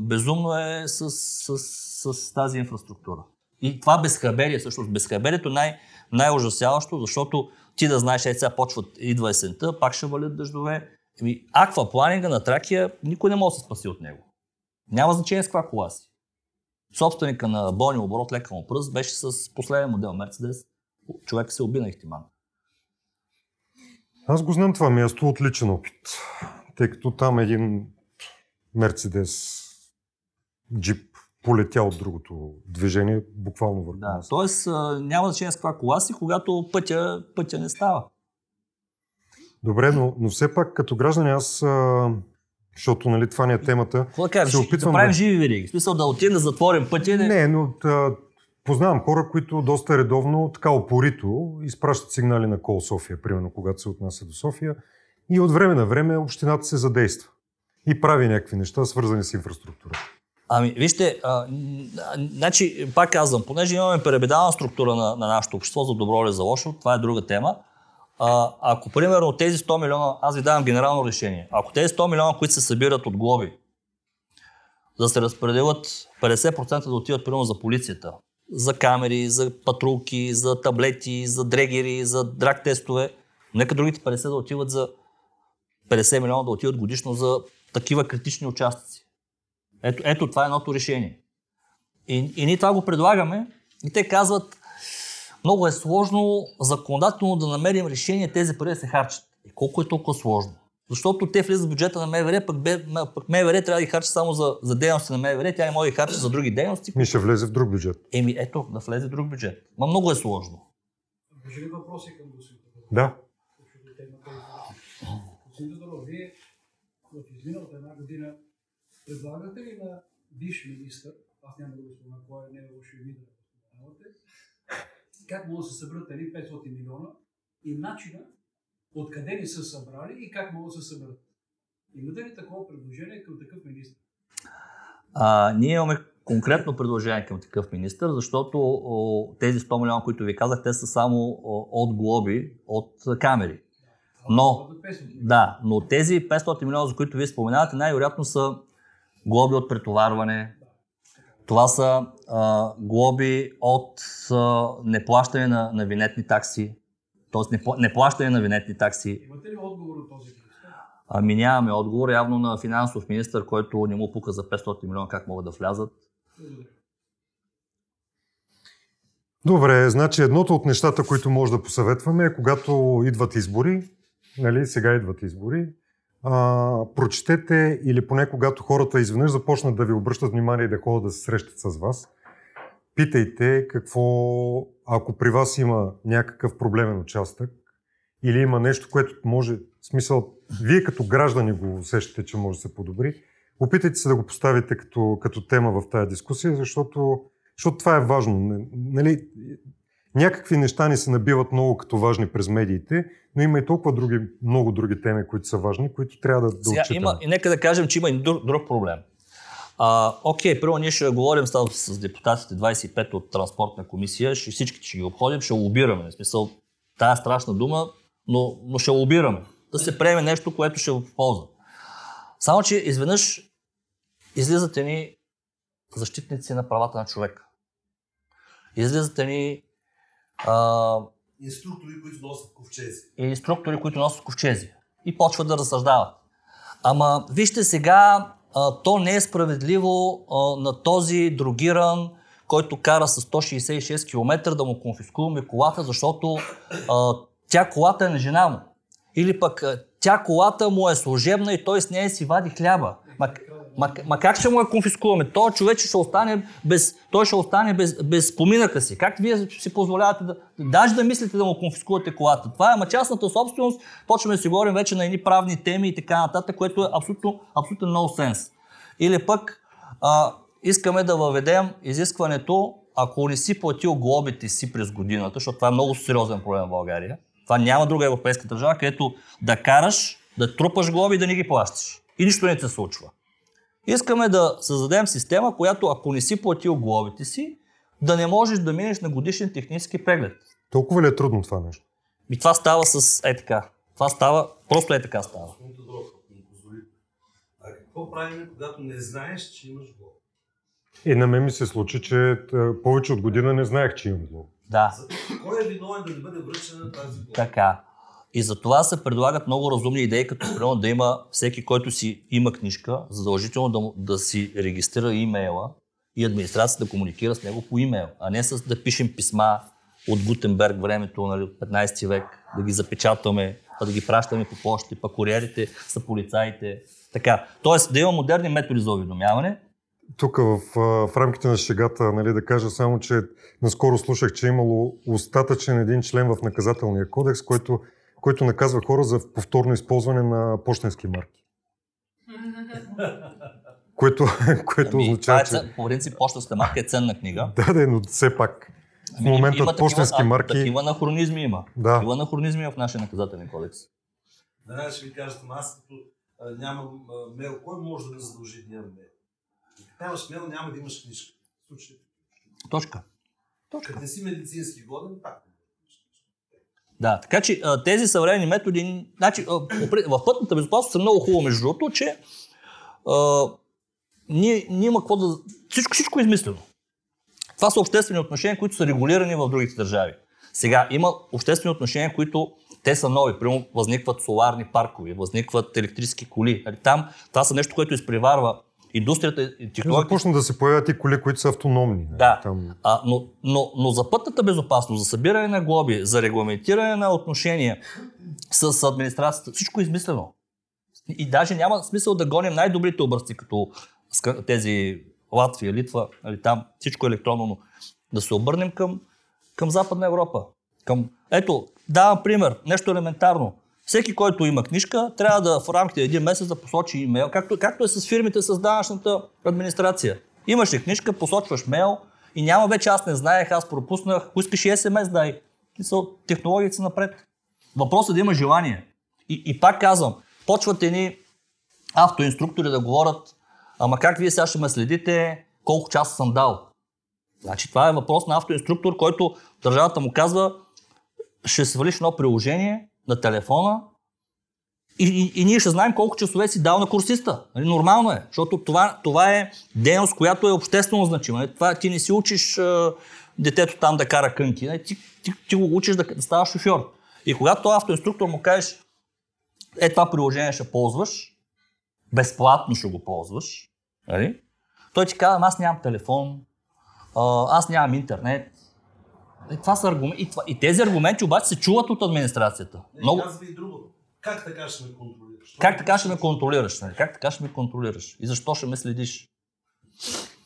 безумно е с, с, с, с тази инфраструктура. И това безхаберие, всъщност безхаберието е най- най-ужасяващо, защото ти да знаеш, е сега почват, идва есента, пак ще валят дъждове. Ами, аквапланинга на Тракия, никой не може да се спаси от него. Няма значение с каква кола си. Собственика на бойния оборот лека му пръст беше с последен модел Мерцедес. Човек се уби на Ихтиман. Аз го знам това място от личен опит, тъй като там един Мерцедес джип полетя от другото движение, буквално върху Да, а, няма значение с каква кола си, когато пътя, пътя не става. Добре, но, но все пак като граждани аз, а, защото нали, това не е темата, Какво да се опитвам да правим да... живи вериги. В смисъл да отидем да затворим пътя. да- Не, но та, познавам хора, които доста редовно, така опорито, изпращат сигнали на Кол София, примерно когато се отнася до София, и от време на време общината се задейства и прави някакви неща, свързани с инфраструктура. Ами, вижте, а, значи, пак казвам, понеже имаме пребедана структура на, на нашето общество, за добро или за лошо, това е друга тема. А, ако, примерно, тези 100 милиона, аз ви давам генерално решение, ако тези 100 милиона, които се събират от глоби, да се разпределят 50% да отиват, примерно, за полицията, за камери, за патрулки, за таблети, за дрегери, за драг тестове, нека другите 50 да отиват за 50 милиона да отиват годишно за такива критични участъци. Ето, ето това е едното решение. И, и ние това го предлагаме и те казват, много е сложно законодателно да намерим решение тези пари да се харчат. И колко е толкова сложно? Защото те влизат в бюджета на МВР, пък, бе, пък МВР трябва да ги харчи само за, за дейности на МВР, тя не може да ги харчи за други дейности. Ми ще влезе в друг бюджет. Еми ето, да влезе в друг бюджет. Ма много е сложно. Може ли въпроси към господин? Да. Господин Тодоров, вие в изминалата една година предлагате ли на бивш министър, аз няма да го спомена кой е, не е лошо и ви да споменавате, как могат да се съберат едни 500 милиона и начина откъде ни са събрали и как могат да се съберат. Имате ли такова предложение към такъв министър? А, ние имаме конкретно предложение към такъв министр, защото о, тези 100 милиона, които ви казах, те са само о, от глоби, от камери. Но, За 500 милиона. да, но тези 500 милиона, за които вие споменавате, най-вероятно са глоби от претоварване. Това са а, глоби от а, неплащане на, на винетни такси, т.е. непла- неплащане на винетни такси. Имате ли отговор от този? Ами нямаме отговор, явно на финансов министр, който не му пука за 500 милиона как могат да влязат. Добре, значи едното от нещата, които може да посъветваме е когато идват избори, нали, сега идват избори, а, прочетете или поне когато хората изведнъж започнат да ви обръщат внимание и да ходят да се срещат с вас, питайте какво, ако при вас има някакъв проблемен участък или има нещо, което може, в смисъл, вие като граждани го усещате, че може да се подобри, опитайте се да го поставите като, като тема в тази дискусия, защото защото това е важно. Нали, някакви неща ни се набиват много като важни през медиите, но има и толкова други, много други теми, които са важни, които трябва да, да Сега отчитаме. има, и нека да кажем, че има и друг, друг проблем. А, окей, първо ние ще говорим с, с депутатите 25 от транспортна комисия, ще, всичките ще ги обходим, ще лобираме. В смисъл, тая страшна дума, но, но ще лобираме. Да се приеме нещо, което ще ползва. Само, че изведнъж излизат ни защитници на правата на човека. Излизат ни а, Инструктори, които носят ковчези. и структури, които носят ковчези. И почват да разсъждават. Ама, вижте сега, а, то не е справедливо а, на този другиран, който кара с 166 км да му конфискуваме колата, защото а, тя колата е на жена му. Или пък тя колата му е служебна и той с нея си вади хляба. Ма, ма, ма как ще му я конфискуваме? Той човек ще остане без, той ще остане без, без поминъка си. Как вие си позволявате да, даже да мислите да му конфискувате колата? Това е ма частната собственост. Почваме да си говорим вече на едни правни теми и така нататък, което е абсолютно, абсолютно no sense. Или пък а, искаме да въведем изискването, ако не си платил глобите си през годината, защото това е много сериозен проблем в България. Това няма друга европейска държава, където да караш, да трупаш глоби и да не ги плащаш. И нищо не се случва. Искаме да създадем система, която ако не си платил глобите си, да не можеш да минеш на годишен технически преглед. Толкова ли е трудно това нещо? И това става с е така. Това става, просто е така става. Позволите. А какво правим, когато не знаеш, че имаш глоба? И на мен ми се случи, че е, повече от година не знаех, че имам глоба. Да, За- Кой е виновен да не бъде връчена тази глоба? така. И за това се предлагат много разумни идеи, като примерно да има всеки, който си има книжка, задължително да, да си регистрира имейла и администрацията да комуникира с него по имейл, а не с да пишем писма от Гутенберг времето, нали, от 15 век, да ги запечатваме, да ги пращаме по почти, пък куриерите са полицаите. Така. Тоест да има модерни методи за уведомяване. Тук в, в рамките на шегата, нали, да кажа само, че наскоро слушах, че е имало остатъчен един член в наказателния кодекс, който, който наказва хора за повторно използване на почтенски марки. [LAUGHS] Което, което Ами, означава, е, че... цен- по принцип, почтенската марка е ценна книга. [LAUGHS] Да, да, но все пак. В Ами, момента има почтенски такива, марки... Такива анахронизми има. Да. Такива анахронизми има в нашия наказателен кодекс. Веднага ще ви ама аз като нямам а, мейл, кой може да ме задължи да нямам мейл? Нямаш мейл, няма да имаш книжка. Случай, Точка. като не си медицински годен, пак. не можеш да имаш книжка. Да, така че тези съвременни методи, значи, в пътната безопасност са много хубаво, между другото, че а, ние, ние има какво да... Всичко, всичко е измислено. Това са обществени отношения, които са регулирани в другите държави. Сега има обществени отношения, които те са нови. Примерно възникват соларни паркове, възникват електрически коли. Нали, Там това са нещо, което изпреварва индустрията и технологията. Започна да се появят и коли, които са автономни. нали, Да. Там... А, но, но, но за пътната безопасност, за събиране на глоби, за регламентиране на отношения с администрацията, всичко е измислено. И даже няма смисъл да гоним най-добрите образци, като тези Латвия, Литва, нали, там всичко е електронно, но да се обърнем към, към Западна Европа. Към... Ето, давам пример, нещо елементарно. Всеки, който има книжка, трябва да в рамките един месец да посочи имейл, както, както е с фирмите с данъчната администрация. Имаш ли книжка, посочваш мейл и няма вече аз не знаех, аз пропуснах, ако искаш и СМС дай. Технологията са напред. Въпросът е да има желание. И, и пак казвам, почват едни автоинструктори да говорят, ама как вие сега ще ме следите, колко часа съм дал. Значи това е въпрос на автоинструктор, който държавата му казва, ще свалиш едно приложение на телефона и, и, и ние ще знаем колко часове си дал на курсиста. Нали, Нормално е, защото това, това е дейност, която е обществено значима. Нали, Това, ти не си учиш а, детето там да кара кънки, нали, ти, ти, ти го учиш да, да ставаш шофьор. И когато автоинструктор му кажеш, е това приложение ще ползваш, безплатно ще го ползваш, нали? той ти казва, «Ама аз нямам телефон, аз нямам интернет. И, това са аргументи. И, това, и тези аргументи обаче се чуват от администрацията. Не, Много... казва и друго. Как така ще ме контролираш? Как така ще ме контролираш? Нали? Как така ще ме контролираш? И защо ще ме следиш?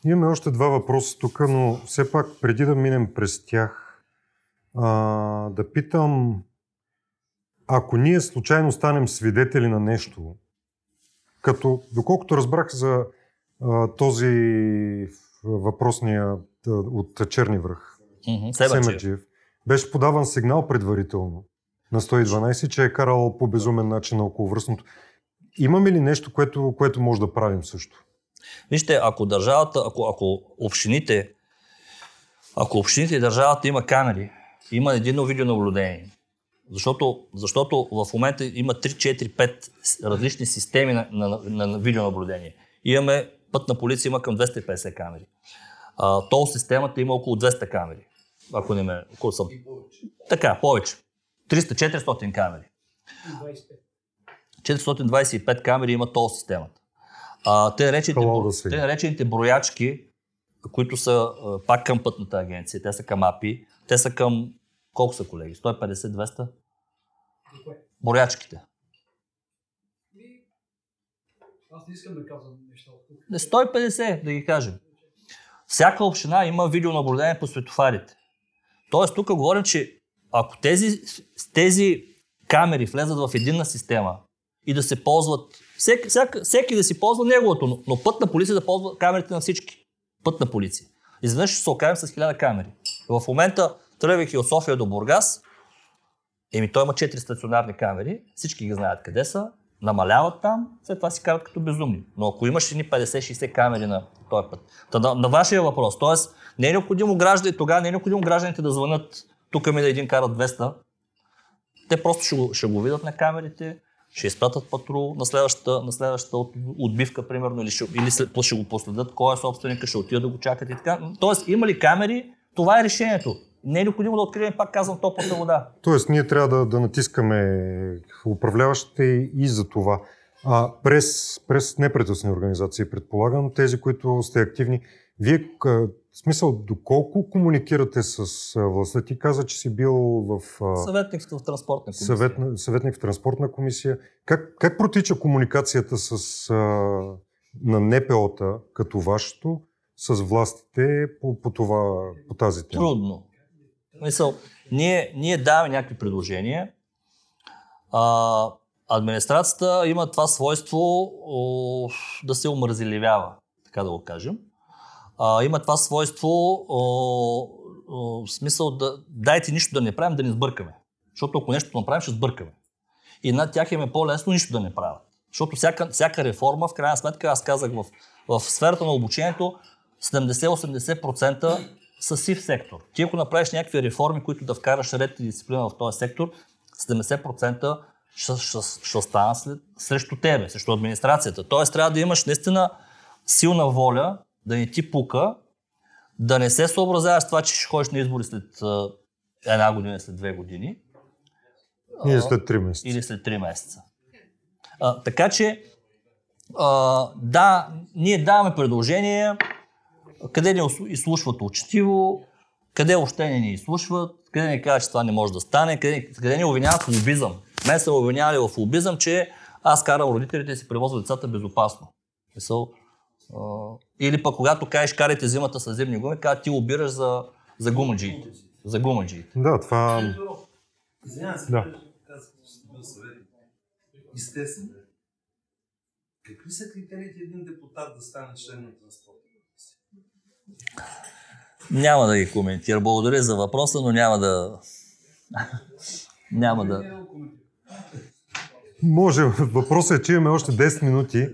Имаме още два въпроса тук, но все пак преди да минем през тях, а, да питам, ако ние случайно станем свидетели на нещо, като, доколкото разбрах за а, този въпросния от Черни връх, Семерджиев, беше подаван сигнал предварително на 112, че е карал по безумен начин на околовръстното. Имаме ли нещо, което, което може да правим също? Вижте, ако държавата, ако, ако общините, ако общините и държавата има камери, има едно видеонаблюдение, защото, защото в момента има 3, 4, 5 различни системи на, на, на, на видеонаблюдение. Имаме пътна полиция има към 250 камери. А, тол системата има около 200 камери. Ако не ме... Повече. Така, повече. 300-400 камери. И 25. 425 камери има тол системата. А, те, наречените, те наречените броячки, които са а, пак към пътната агенция, те са към АПИ, те са към колко са колеги? 150-200? За кое? Броячките. И аз не искам да казвам неща от тук. Не, 150, да ги кажем. Всяка община има видеонаблюдение по светофарите. Тоест, тук говорим, че ако тези, тези камери влезат в единна система и да се ползват, всеки, всяка, всеки да си ползва неговото, но, но пътна полиция да ползва камерите на всички. Пътна полиция. Изведнъж ще се окажем с 1000 камери. В момента, тръгвайки от София до Бургас, еми той има 4 стационарни камери, всички ги знаят къде са, намаляват там, след това си карат като безумни. Но ако имаш едни 50-60 камери на този път. Та, на, на вашия въпрос, т.е. не е необходимо гражданите, тогава не е необходимо гражданите да звънат тук ми да един карат 200. Те просто ще го, ще го видят на камерите, ще изпратят патрул на следващата, на следващата от- отбивка, примерно, или ще, или ще го последят кой е собственика, ще отидат да го чакат и така. Тоест, има ли камери, това е решението. Не е необходимо да открием, пак казвам, топлата вода. Тоест, ние трябва да, да натискаме управляващите и за това. А, през, през неправителствени организации, предполагам, тези, които сте активни, вие, в смисъл, доколко комуникирате с властта? Ти каза, че си бил в Съветник в транспортна комисия. съвет, съветник в транспортна комисия. Как, как протича комуникацията с, а, на НПО-та, като вашето, с властите по, по, това, по тази тема? Трудно. Мисъл, ние, ние даваме някакви предложения. А, администрацията има това свойство о, да се омързеливява, така да го кажем. А, има това свойство, о, о, в смисъл да дайте нищо да не правим, да не сбъркаме. Защото ако нещо направим, ще сбъркаме. И над тях им е по-лесно нищо да не правят. Защото всяка, всяка реформа, в крайна сметка, аз казах в, в сферата на обучението, 70-80% са сив сектор. Ти ако направиш някакви реформи, които да вкараш ред и дисциплина в този сектор, 70% ще, ще, ще останат след, срещу тебе, срещу администрацията. Тоест трябва да имаш наистина силна воля, да не ти пука, да не се съобразяваш с това, че ще ходиш на избори след една година, след две години. Ние след 3 месеца. Или след 3 месеца. А, така че, а, да, ние даваме предложения, къде ни изслушват учтиво, къде още не ни изслушват, къде ни казват, че това не може да стане, къде, къде ни обвиняват в лобизъм. Мен са обвинявали в лобизъм, че аз карам родителите си превозвам децата безопасно. Мисъл, или пък когато кажеш карайте зимата с зимни гуми, казват ти лобираш за, за гумаджиите. За гумаджиите. Да, това... Извинявам се, Да. Естествено. Какви са критериите един депутат да стане член на транспорта? Няма да ги коментира. Благодаря за въпроса, но няма да... [LAUGHS] няма да... Може. Въпросът е, че имаме още 10 минути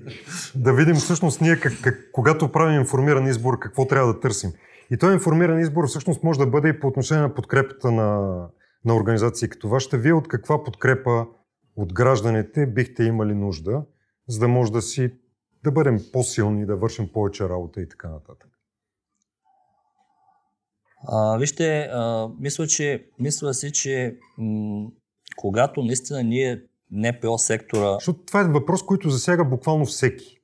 да видим всъщност ние, как, как, когато правим информиран избор, какво трябва да търсим. И този информиран избор всъщност може да бъде и по отношение на подкрепата на, на организации като вашата. Вие от каква подкрепа от гражданите бихте имали нужда, за да може да си да бъдем по-силни, да вършим повече работа и така нататък. А, вижте, а, мисля, че, мисля си, че м- когато наистина ние НПО сектора... Защото това е въпрос, който засяга буквално всеки.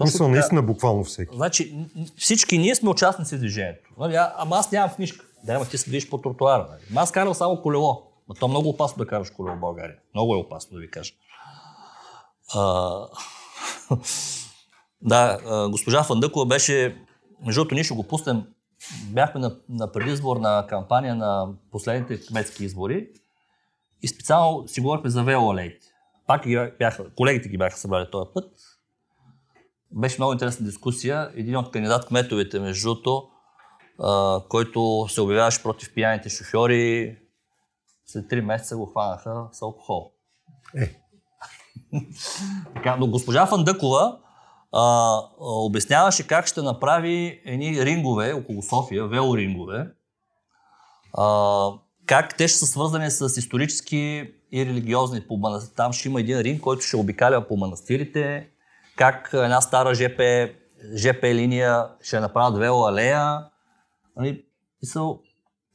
Мисля, така. наистина буквално всеки. Значи, всички ние сме участници в движението. Нали, а- ама аз нямам книжка. Да, ама ти се движиш по тротуара. Нали. Ама Аз карам само колело. Но то е много опасно да караш колело в България. Много е опасно да ви кажа. А... [LAUGHS] да, госпожа Фандъкова беше, между другото, ние ще го пуснем. Бяхме на, на предизборна кампания на последните кметски избори и специално си говорихме за велоалеите. Пак ги бяха, колегите ги бяха събрали този път. Беше много интересна дискусия. Един от кандидат кметовете, между другото, който се обявяваше против пияните шофьори, след 3 месеца го хванаха с алкохол. Е. [LAUGHS] така, но госпожа Фандъкова а, а, обясняваше как ще направи едни рингове около София, велорингове, а, как те ще са свързани с исторически и религиозни по манастир. Там ще има един ринг, който ще обикаля по манастирите, как една стара ЖП, ЖП линия ще направят велоалея. Нали, мисъл,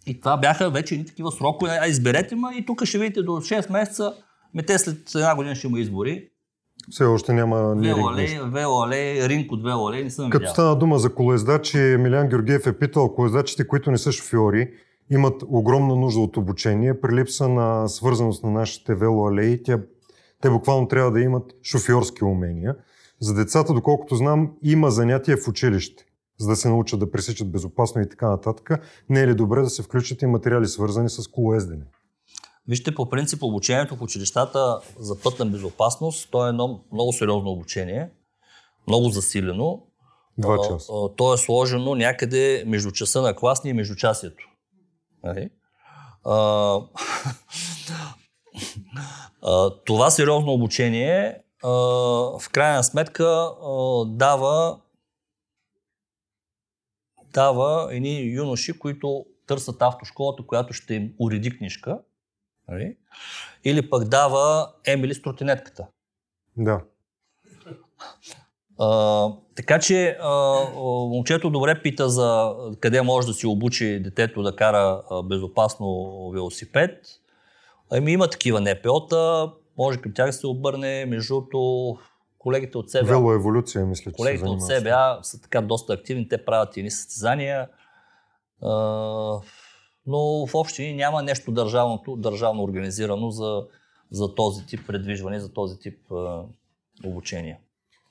и това бяха вече едни такива срокове. А изберете ма и тук ще видите до 6 месеца. Ме те след една година ще има избори. Все още няма ни нещо. велоалей, ринг от велоалей не съм Като видял. стана дума за колоездачи, Емилиан Георгиев е питал, колоездачите, които не са шофьори, имат огромна нужда от обучение. При липса на свързаност на нашите велоалеи, тя, те буквално трябва да имат шофьорски умения. За децата, доколкото знам, има занятия в училище, за да се научат да пресичат безопасно и така нататък. Не е ли добре да се включат и материали свързани с колоездене? Вижте, по принцип обучението в училищата за пътна безопасност, то е едно много сериозно обучение, много засилено. Два часа. То е сложено някъде между часа на класния и междучасието. Нали? А, [LAUGHS] а, това сериозно обучение а, в крайна сметка а, дава дава едни юноши, които търсят автошколата, която ще им уреди книжка. Нали? Или пък дава Емили с тротинетката. Да. [LAUGHS] А, така че а, момчето добре пита за къде може да си обучи детето да кара а, безопасно велосипед. Ами има такива НПО-та, може към тях да се обърне, между другото колегите от себе. Велоеволюция, мисля, че се Колегите от занимава. СБА са така доста активни, те правят едни състезания, а, но в общи линии няма нещо държавно организирано за, за този тип предвижване, за този тип а, обучение.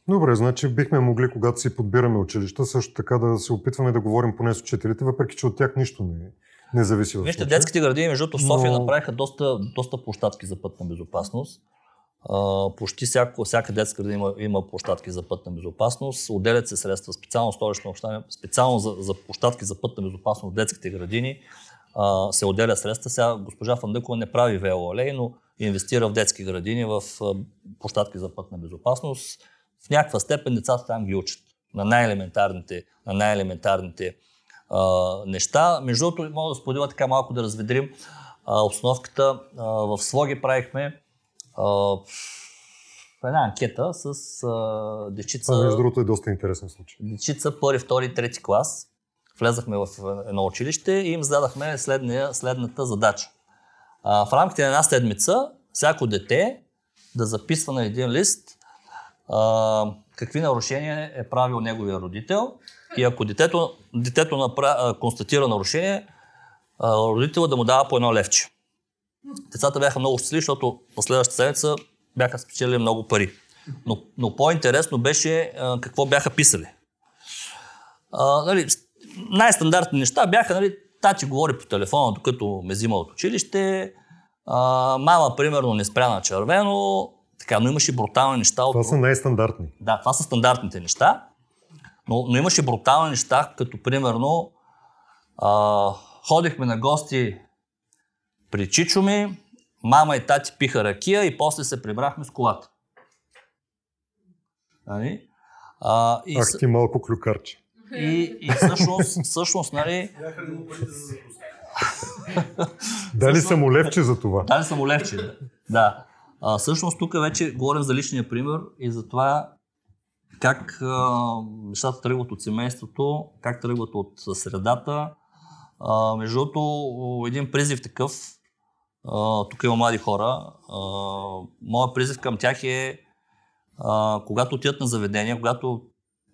Добре, значи бихме могли, когато си подбираме училища, също така да се опитваме да говорим поне с учителите, въпреки че от тях нищо не, не зависи. Вижте, детските градини, между другото, в София Но- направиха доста, доста площадки за пътна безопасност. А, почти всяко, всяка детска градина има, има площадки за пътна безопасност. Отделят се средства специално столична община, специално за, за площадки за пътна безопасност в детските градини. А, се отделя средства. Сега госпожа Фандъкова не прави велоалей, но инвестира в детски градини, в площадки за пътна безопасност. В някаква степен децата там ги учат на най-елементарните, на най-елементарните а, неща. Между другото, мога да споделя така малко да разведрим а, обстановката. А, в Своги правихме а, една анкета с а, дечица, Това, между другото, е доста интересен случай. дечица първи, втори, трети клас. Влезахме в едно училище и им зададахме следния, следната задача. А, в рамките на една седмица всяко дете да записва на един лист а, какви нарушения е правил неговия родител и ако детето, детето напра, а, констатира нарушение, родителът да му дава по едно левче. Децата бяха много щастливи, защото на следващата седмица бяха спечелили много пари. Но, но по-интересно беше а, какво бяха писали. Нали, най-стандартни неща бяха, нали, тати говори по телефона, докато ме взима от училище, а, мама, примерно, не спря на червено, така, но имаше брутални неща. от- Това са най-стандартни. да, това са стандартните неща, но, но имаше брутални неща, като примерно а, ходихме на гости при Чичо ми, мама и тати пиха ракия и после се прибрахме с колата. Нали? А, и, Ах ти малко клюкарче. и, и всъщност, всъщност, нали, му? Дали са му левче за това? Дали съм левче. да. А, всъщност тук вече говорим за личния пример и за това как а, нещата тръгват от семейството, как тръгват от средата. А, между другото, един призив такъв, а, тук има млади хора, а, моят призив към тях е, а, когато отидат на заведение, когато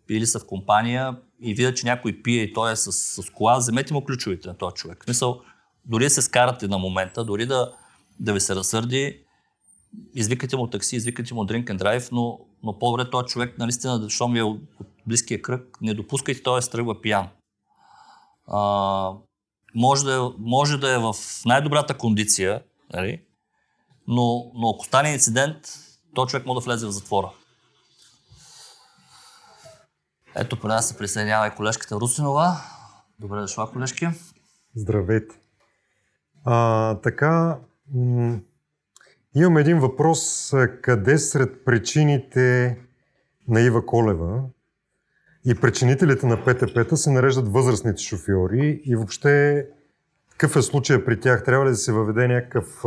или са в компания и видят, че някой пие и той е с, с кола, вземете му ключовете на този човек. В смисъл, дори се скарате на момента, дори да, да ви се разсърди, извикате му такси, извикате му drink and drive, но, но по-добре този човек, наистина, защото ми е от, близкия кръг, не допускайте той да тръгва пиян. А, може, да е, може да е в най-добрата кондиция, нали? но, но ако стане инцидент, този човек може да влезе в затвора. Ето при нас се присъединява и колежката Русинова. Добре дошла, колежки. Здравейте. А, така, м- имам един въпрос. Къде сред причините на Ива Колева и причинителите на ПТП-та се нареждат възрастните шофьори и въобще какъв е случая при тях? Трябва ли да се въведе някакъв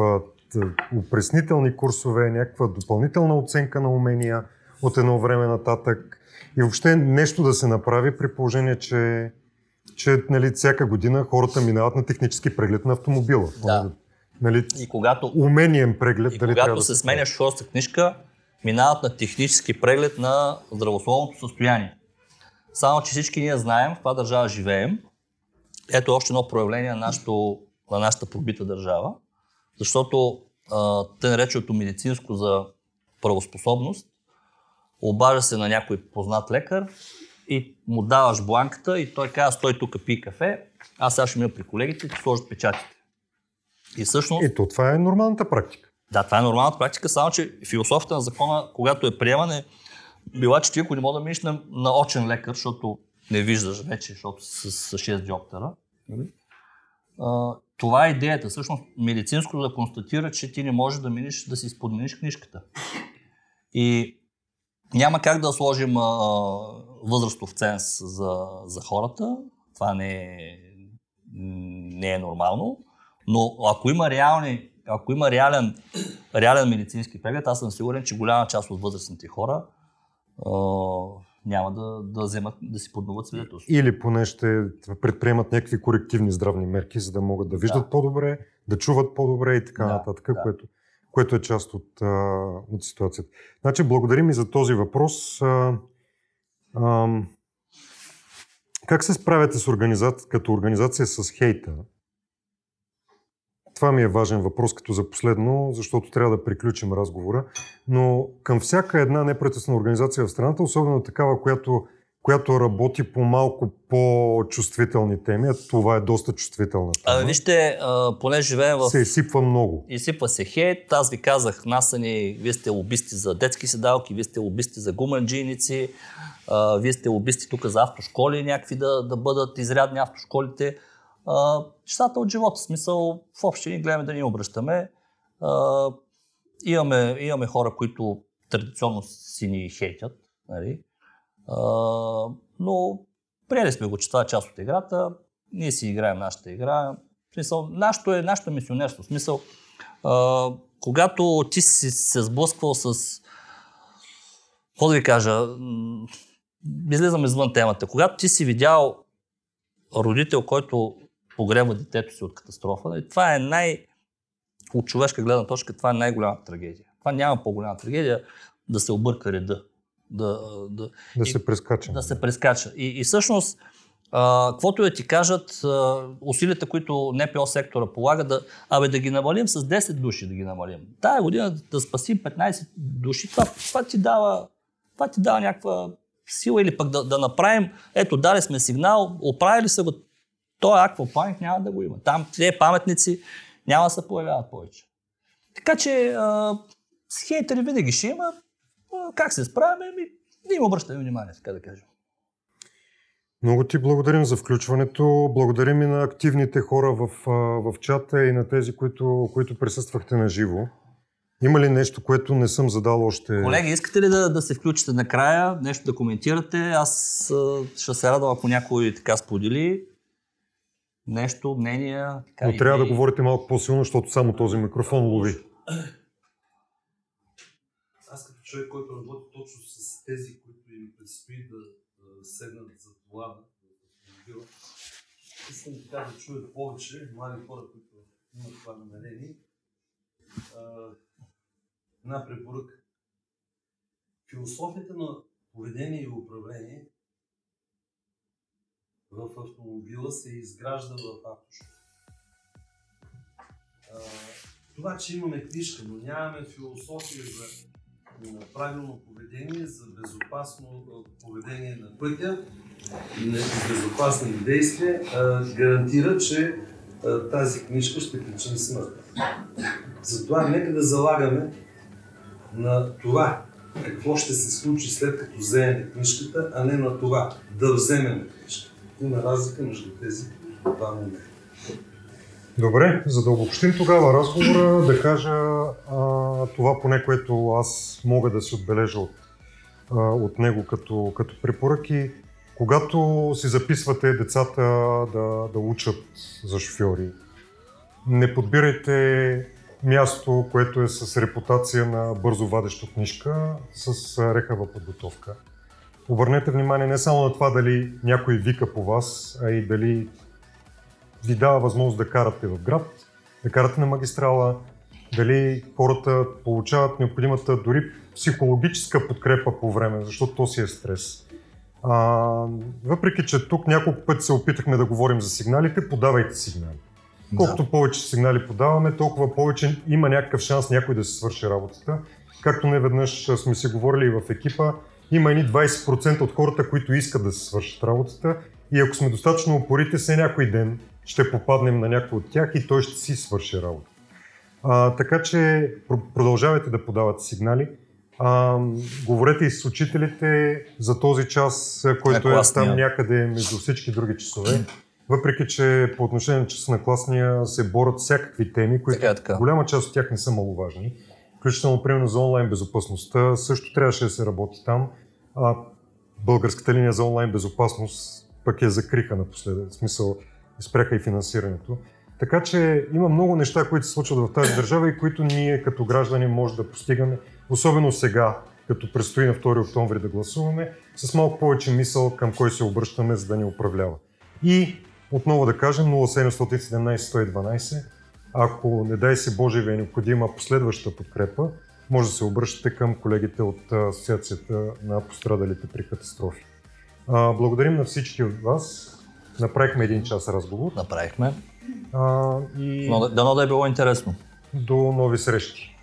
упреснителни курсове, някаква допълнителна оценка на умения от едно време нататък и въобще нещо да се направи при положение, че че нали, всяка година хората минават на технически преглед на автомобила. Да. Нали, И когато, уменien преглед. и дали когато да се сменя шофьорска книжка, минават на технически преглед на здравословното състояние. Само, че всички ние знаем в каква държава живеем. Ето още едно проявление на, нашото, на нашата пробита държава, защото а, тъй нареченото медицинско за правоспособност обажа се на някой познат лекар и му даваш бланката и той казва, стой тук, пи кафе, аз сега ще мина при колегите и сложат печатите. И всъщност... Ето, това е нормалната практика. Да, това е нормалната практика, само че философията на закона, когато е приемане, била, че ти ако не мога да минеш на, на очен лекар, защото не виждаш вече, защото с, с 6 диоптера, нали? а, това е идеята. Всъщност медицинско да констатира, че ти не можеш да минеш, да си подмениш книжката. И няма как да сложим а, възрастов ценз за, за хората. Това не е, не е нормално. Но ако има, реални, ако има реален, реален медицински преглед, аз съм сигурен, че голяма част от възрастните хора а, няма да, да, вземат, да си подноват свидетелство. Или поне ще предприемат някакви корективни здравни мерки, за да могат да виждат Да. по-добре, да чуват по-добре и така Да, нататък, да. което, което е част от, а, от ситуацията. Значи, благодарим и за този въпрос. А, ам, как се справяте с организация, като организация с хейта? Това ми е важен въпрос като за последно, защото трябва да приключим разговора. Но към всяка една неправителствена организация в страната, особено такава, която, която работи по малко по-чувствителни теми, а това е доста чувствителна тема, А, вижте, а, поне живеем в се изсипва много. Изсипва се хейт. Аз ви казах, нас са ни, вие сте лобисти за детски седалки, вие сте лобисти за гуманджийници, а, вие сте лобисти тук за автошколи, някакви да, да бъдат изрядни автошколите. А, от живота, в смисъл в общини гледаме да ни обръщаме. А, имаме, имаме хора, които традиционно си ни хейтят, нали? а, но приели сме го, че това е част от играта. Ние си играем нашата игра. В смисъл, нашето е нашето мисионерство. В смисъл, а, когато ти си се сблъсквал с... Какво да ви кажа? Излизам извън темата. Когато ти си видял родител, който погреба детето си от катастрофа, това е най... От човешка гледна точка, това е най-голямата трагедия. Това няма по-голяма трагедия да се обърка реда. Да, да, Да И- се прескача. да се прескача. И, и всъщност, а, каквото да ти кажат, а, усилията, които НПО сектора полага, да, абе да ги намалим с 10 души, да ги намалим. Тая година да спасим 15 души, това, това, ти, дава, това ти дава някаква сила или пък да, да направим, ето дали сме сигнал, оправили са го, той аквапланик няма да го има. Там тези паметници няма да се появяват повече. Така че а, с хейтери винаги ще има. А, как се справяме? Ми, да им обръщаме внимание, така да кажем. Много ти благодарим за включването. Благодарим и на активните хора в, в чата и на тези, които, които присъствахте на живо. Има ли нещо, което не съм задал още? Колеги, искате ли да, да се включите накрая, нещо да коментирате? Аз ще се радвам, ако някой така сподели нещо, мнения. Така, Но трябва да идеи. говорите малко по-силно, защото само този микрофон лови. Аз като човек, който работи точно с тези, които им предстои да, да седнат за това автомобила, искам така да чуят повече млади хора, които имат това намерение. Една препоръка. Философията на поведение и управление в автомобила се изгражда в автошкола. А, Това, че имаме книжка, но нямаме философия за правилно поведение, за безопасно поведение на пътя, безопасни действия, гарантира, че тази книжка ще причини смърт. Затова нека да залагаме на това, какво ще се случи след като вземем книжката, а не на това, да вземем книжката. Има разлика между тези два момента. Добре, за да обобщим тогава разговора, да кажа а, това поне, което аз мога да си отбележа от, а, от него като, като препоръки. Когато си записвате децата да, да учат за шофьори, не подбирайте място, което е с репутация на бързо вадеща книжка, с рехава подготовка. Обърнете внимание не само на това дали някой вика по вас, а и дали ви дава възможност да карате в град, да карате на магистрала дали хората получават необходимата дори психологическа подкрепа по време, защото то си е стрес. А, въпреки, че тук няколко пъти се опитахме да говорим за сигналите, подавайте сигнали. Колкото повече сигнали подаваме, толкова повече има някакъв шанс някой да се свърши работата. Както не веднъж сме си говорили и в екипа, има едни 20% от хората, които искат да се свършат работата и ако сме достатъчно упорити, се някой ден ще попаднем на някой от тях и той ще си свърши работа. А, така че пр- продължавайте да подавате сигнали. А, говорете и с учителите за този час, който е класния. там някъде между всички други часове. Въпреки, че по отношение на часа на класния се борят всякакви теми, които Така е, така. голяма част от тях не са маловажни. Включително, примерно, за онлайн безопасността също трябваше да се работи там. А, българската линия за онлайн безопасност пък я закриха напоследък. В смисъл, спряха и финансирането. Така че има много неща, които се случват в тази държава и които ние като граждани може да постигаме, особено сега, като предстои на 2 октомври да гласуваме, с малко повече мисъл към кой се обръщаме, за да ни управлява. И отново да кажем 0717-112, ако не дай се Боже ви е необходима последваща подкрепа, може да се обръщате към колегите от Асоциацията на пострадалите при катастрофи. А, благодарим на всички от вас. Направихме един час разговор. Направихме. А, и Но, дано да е било интересно. до нови срещи.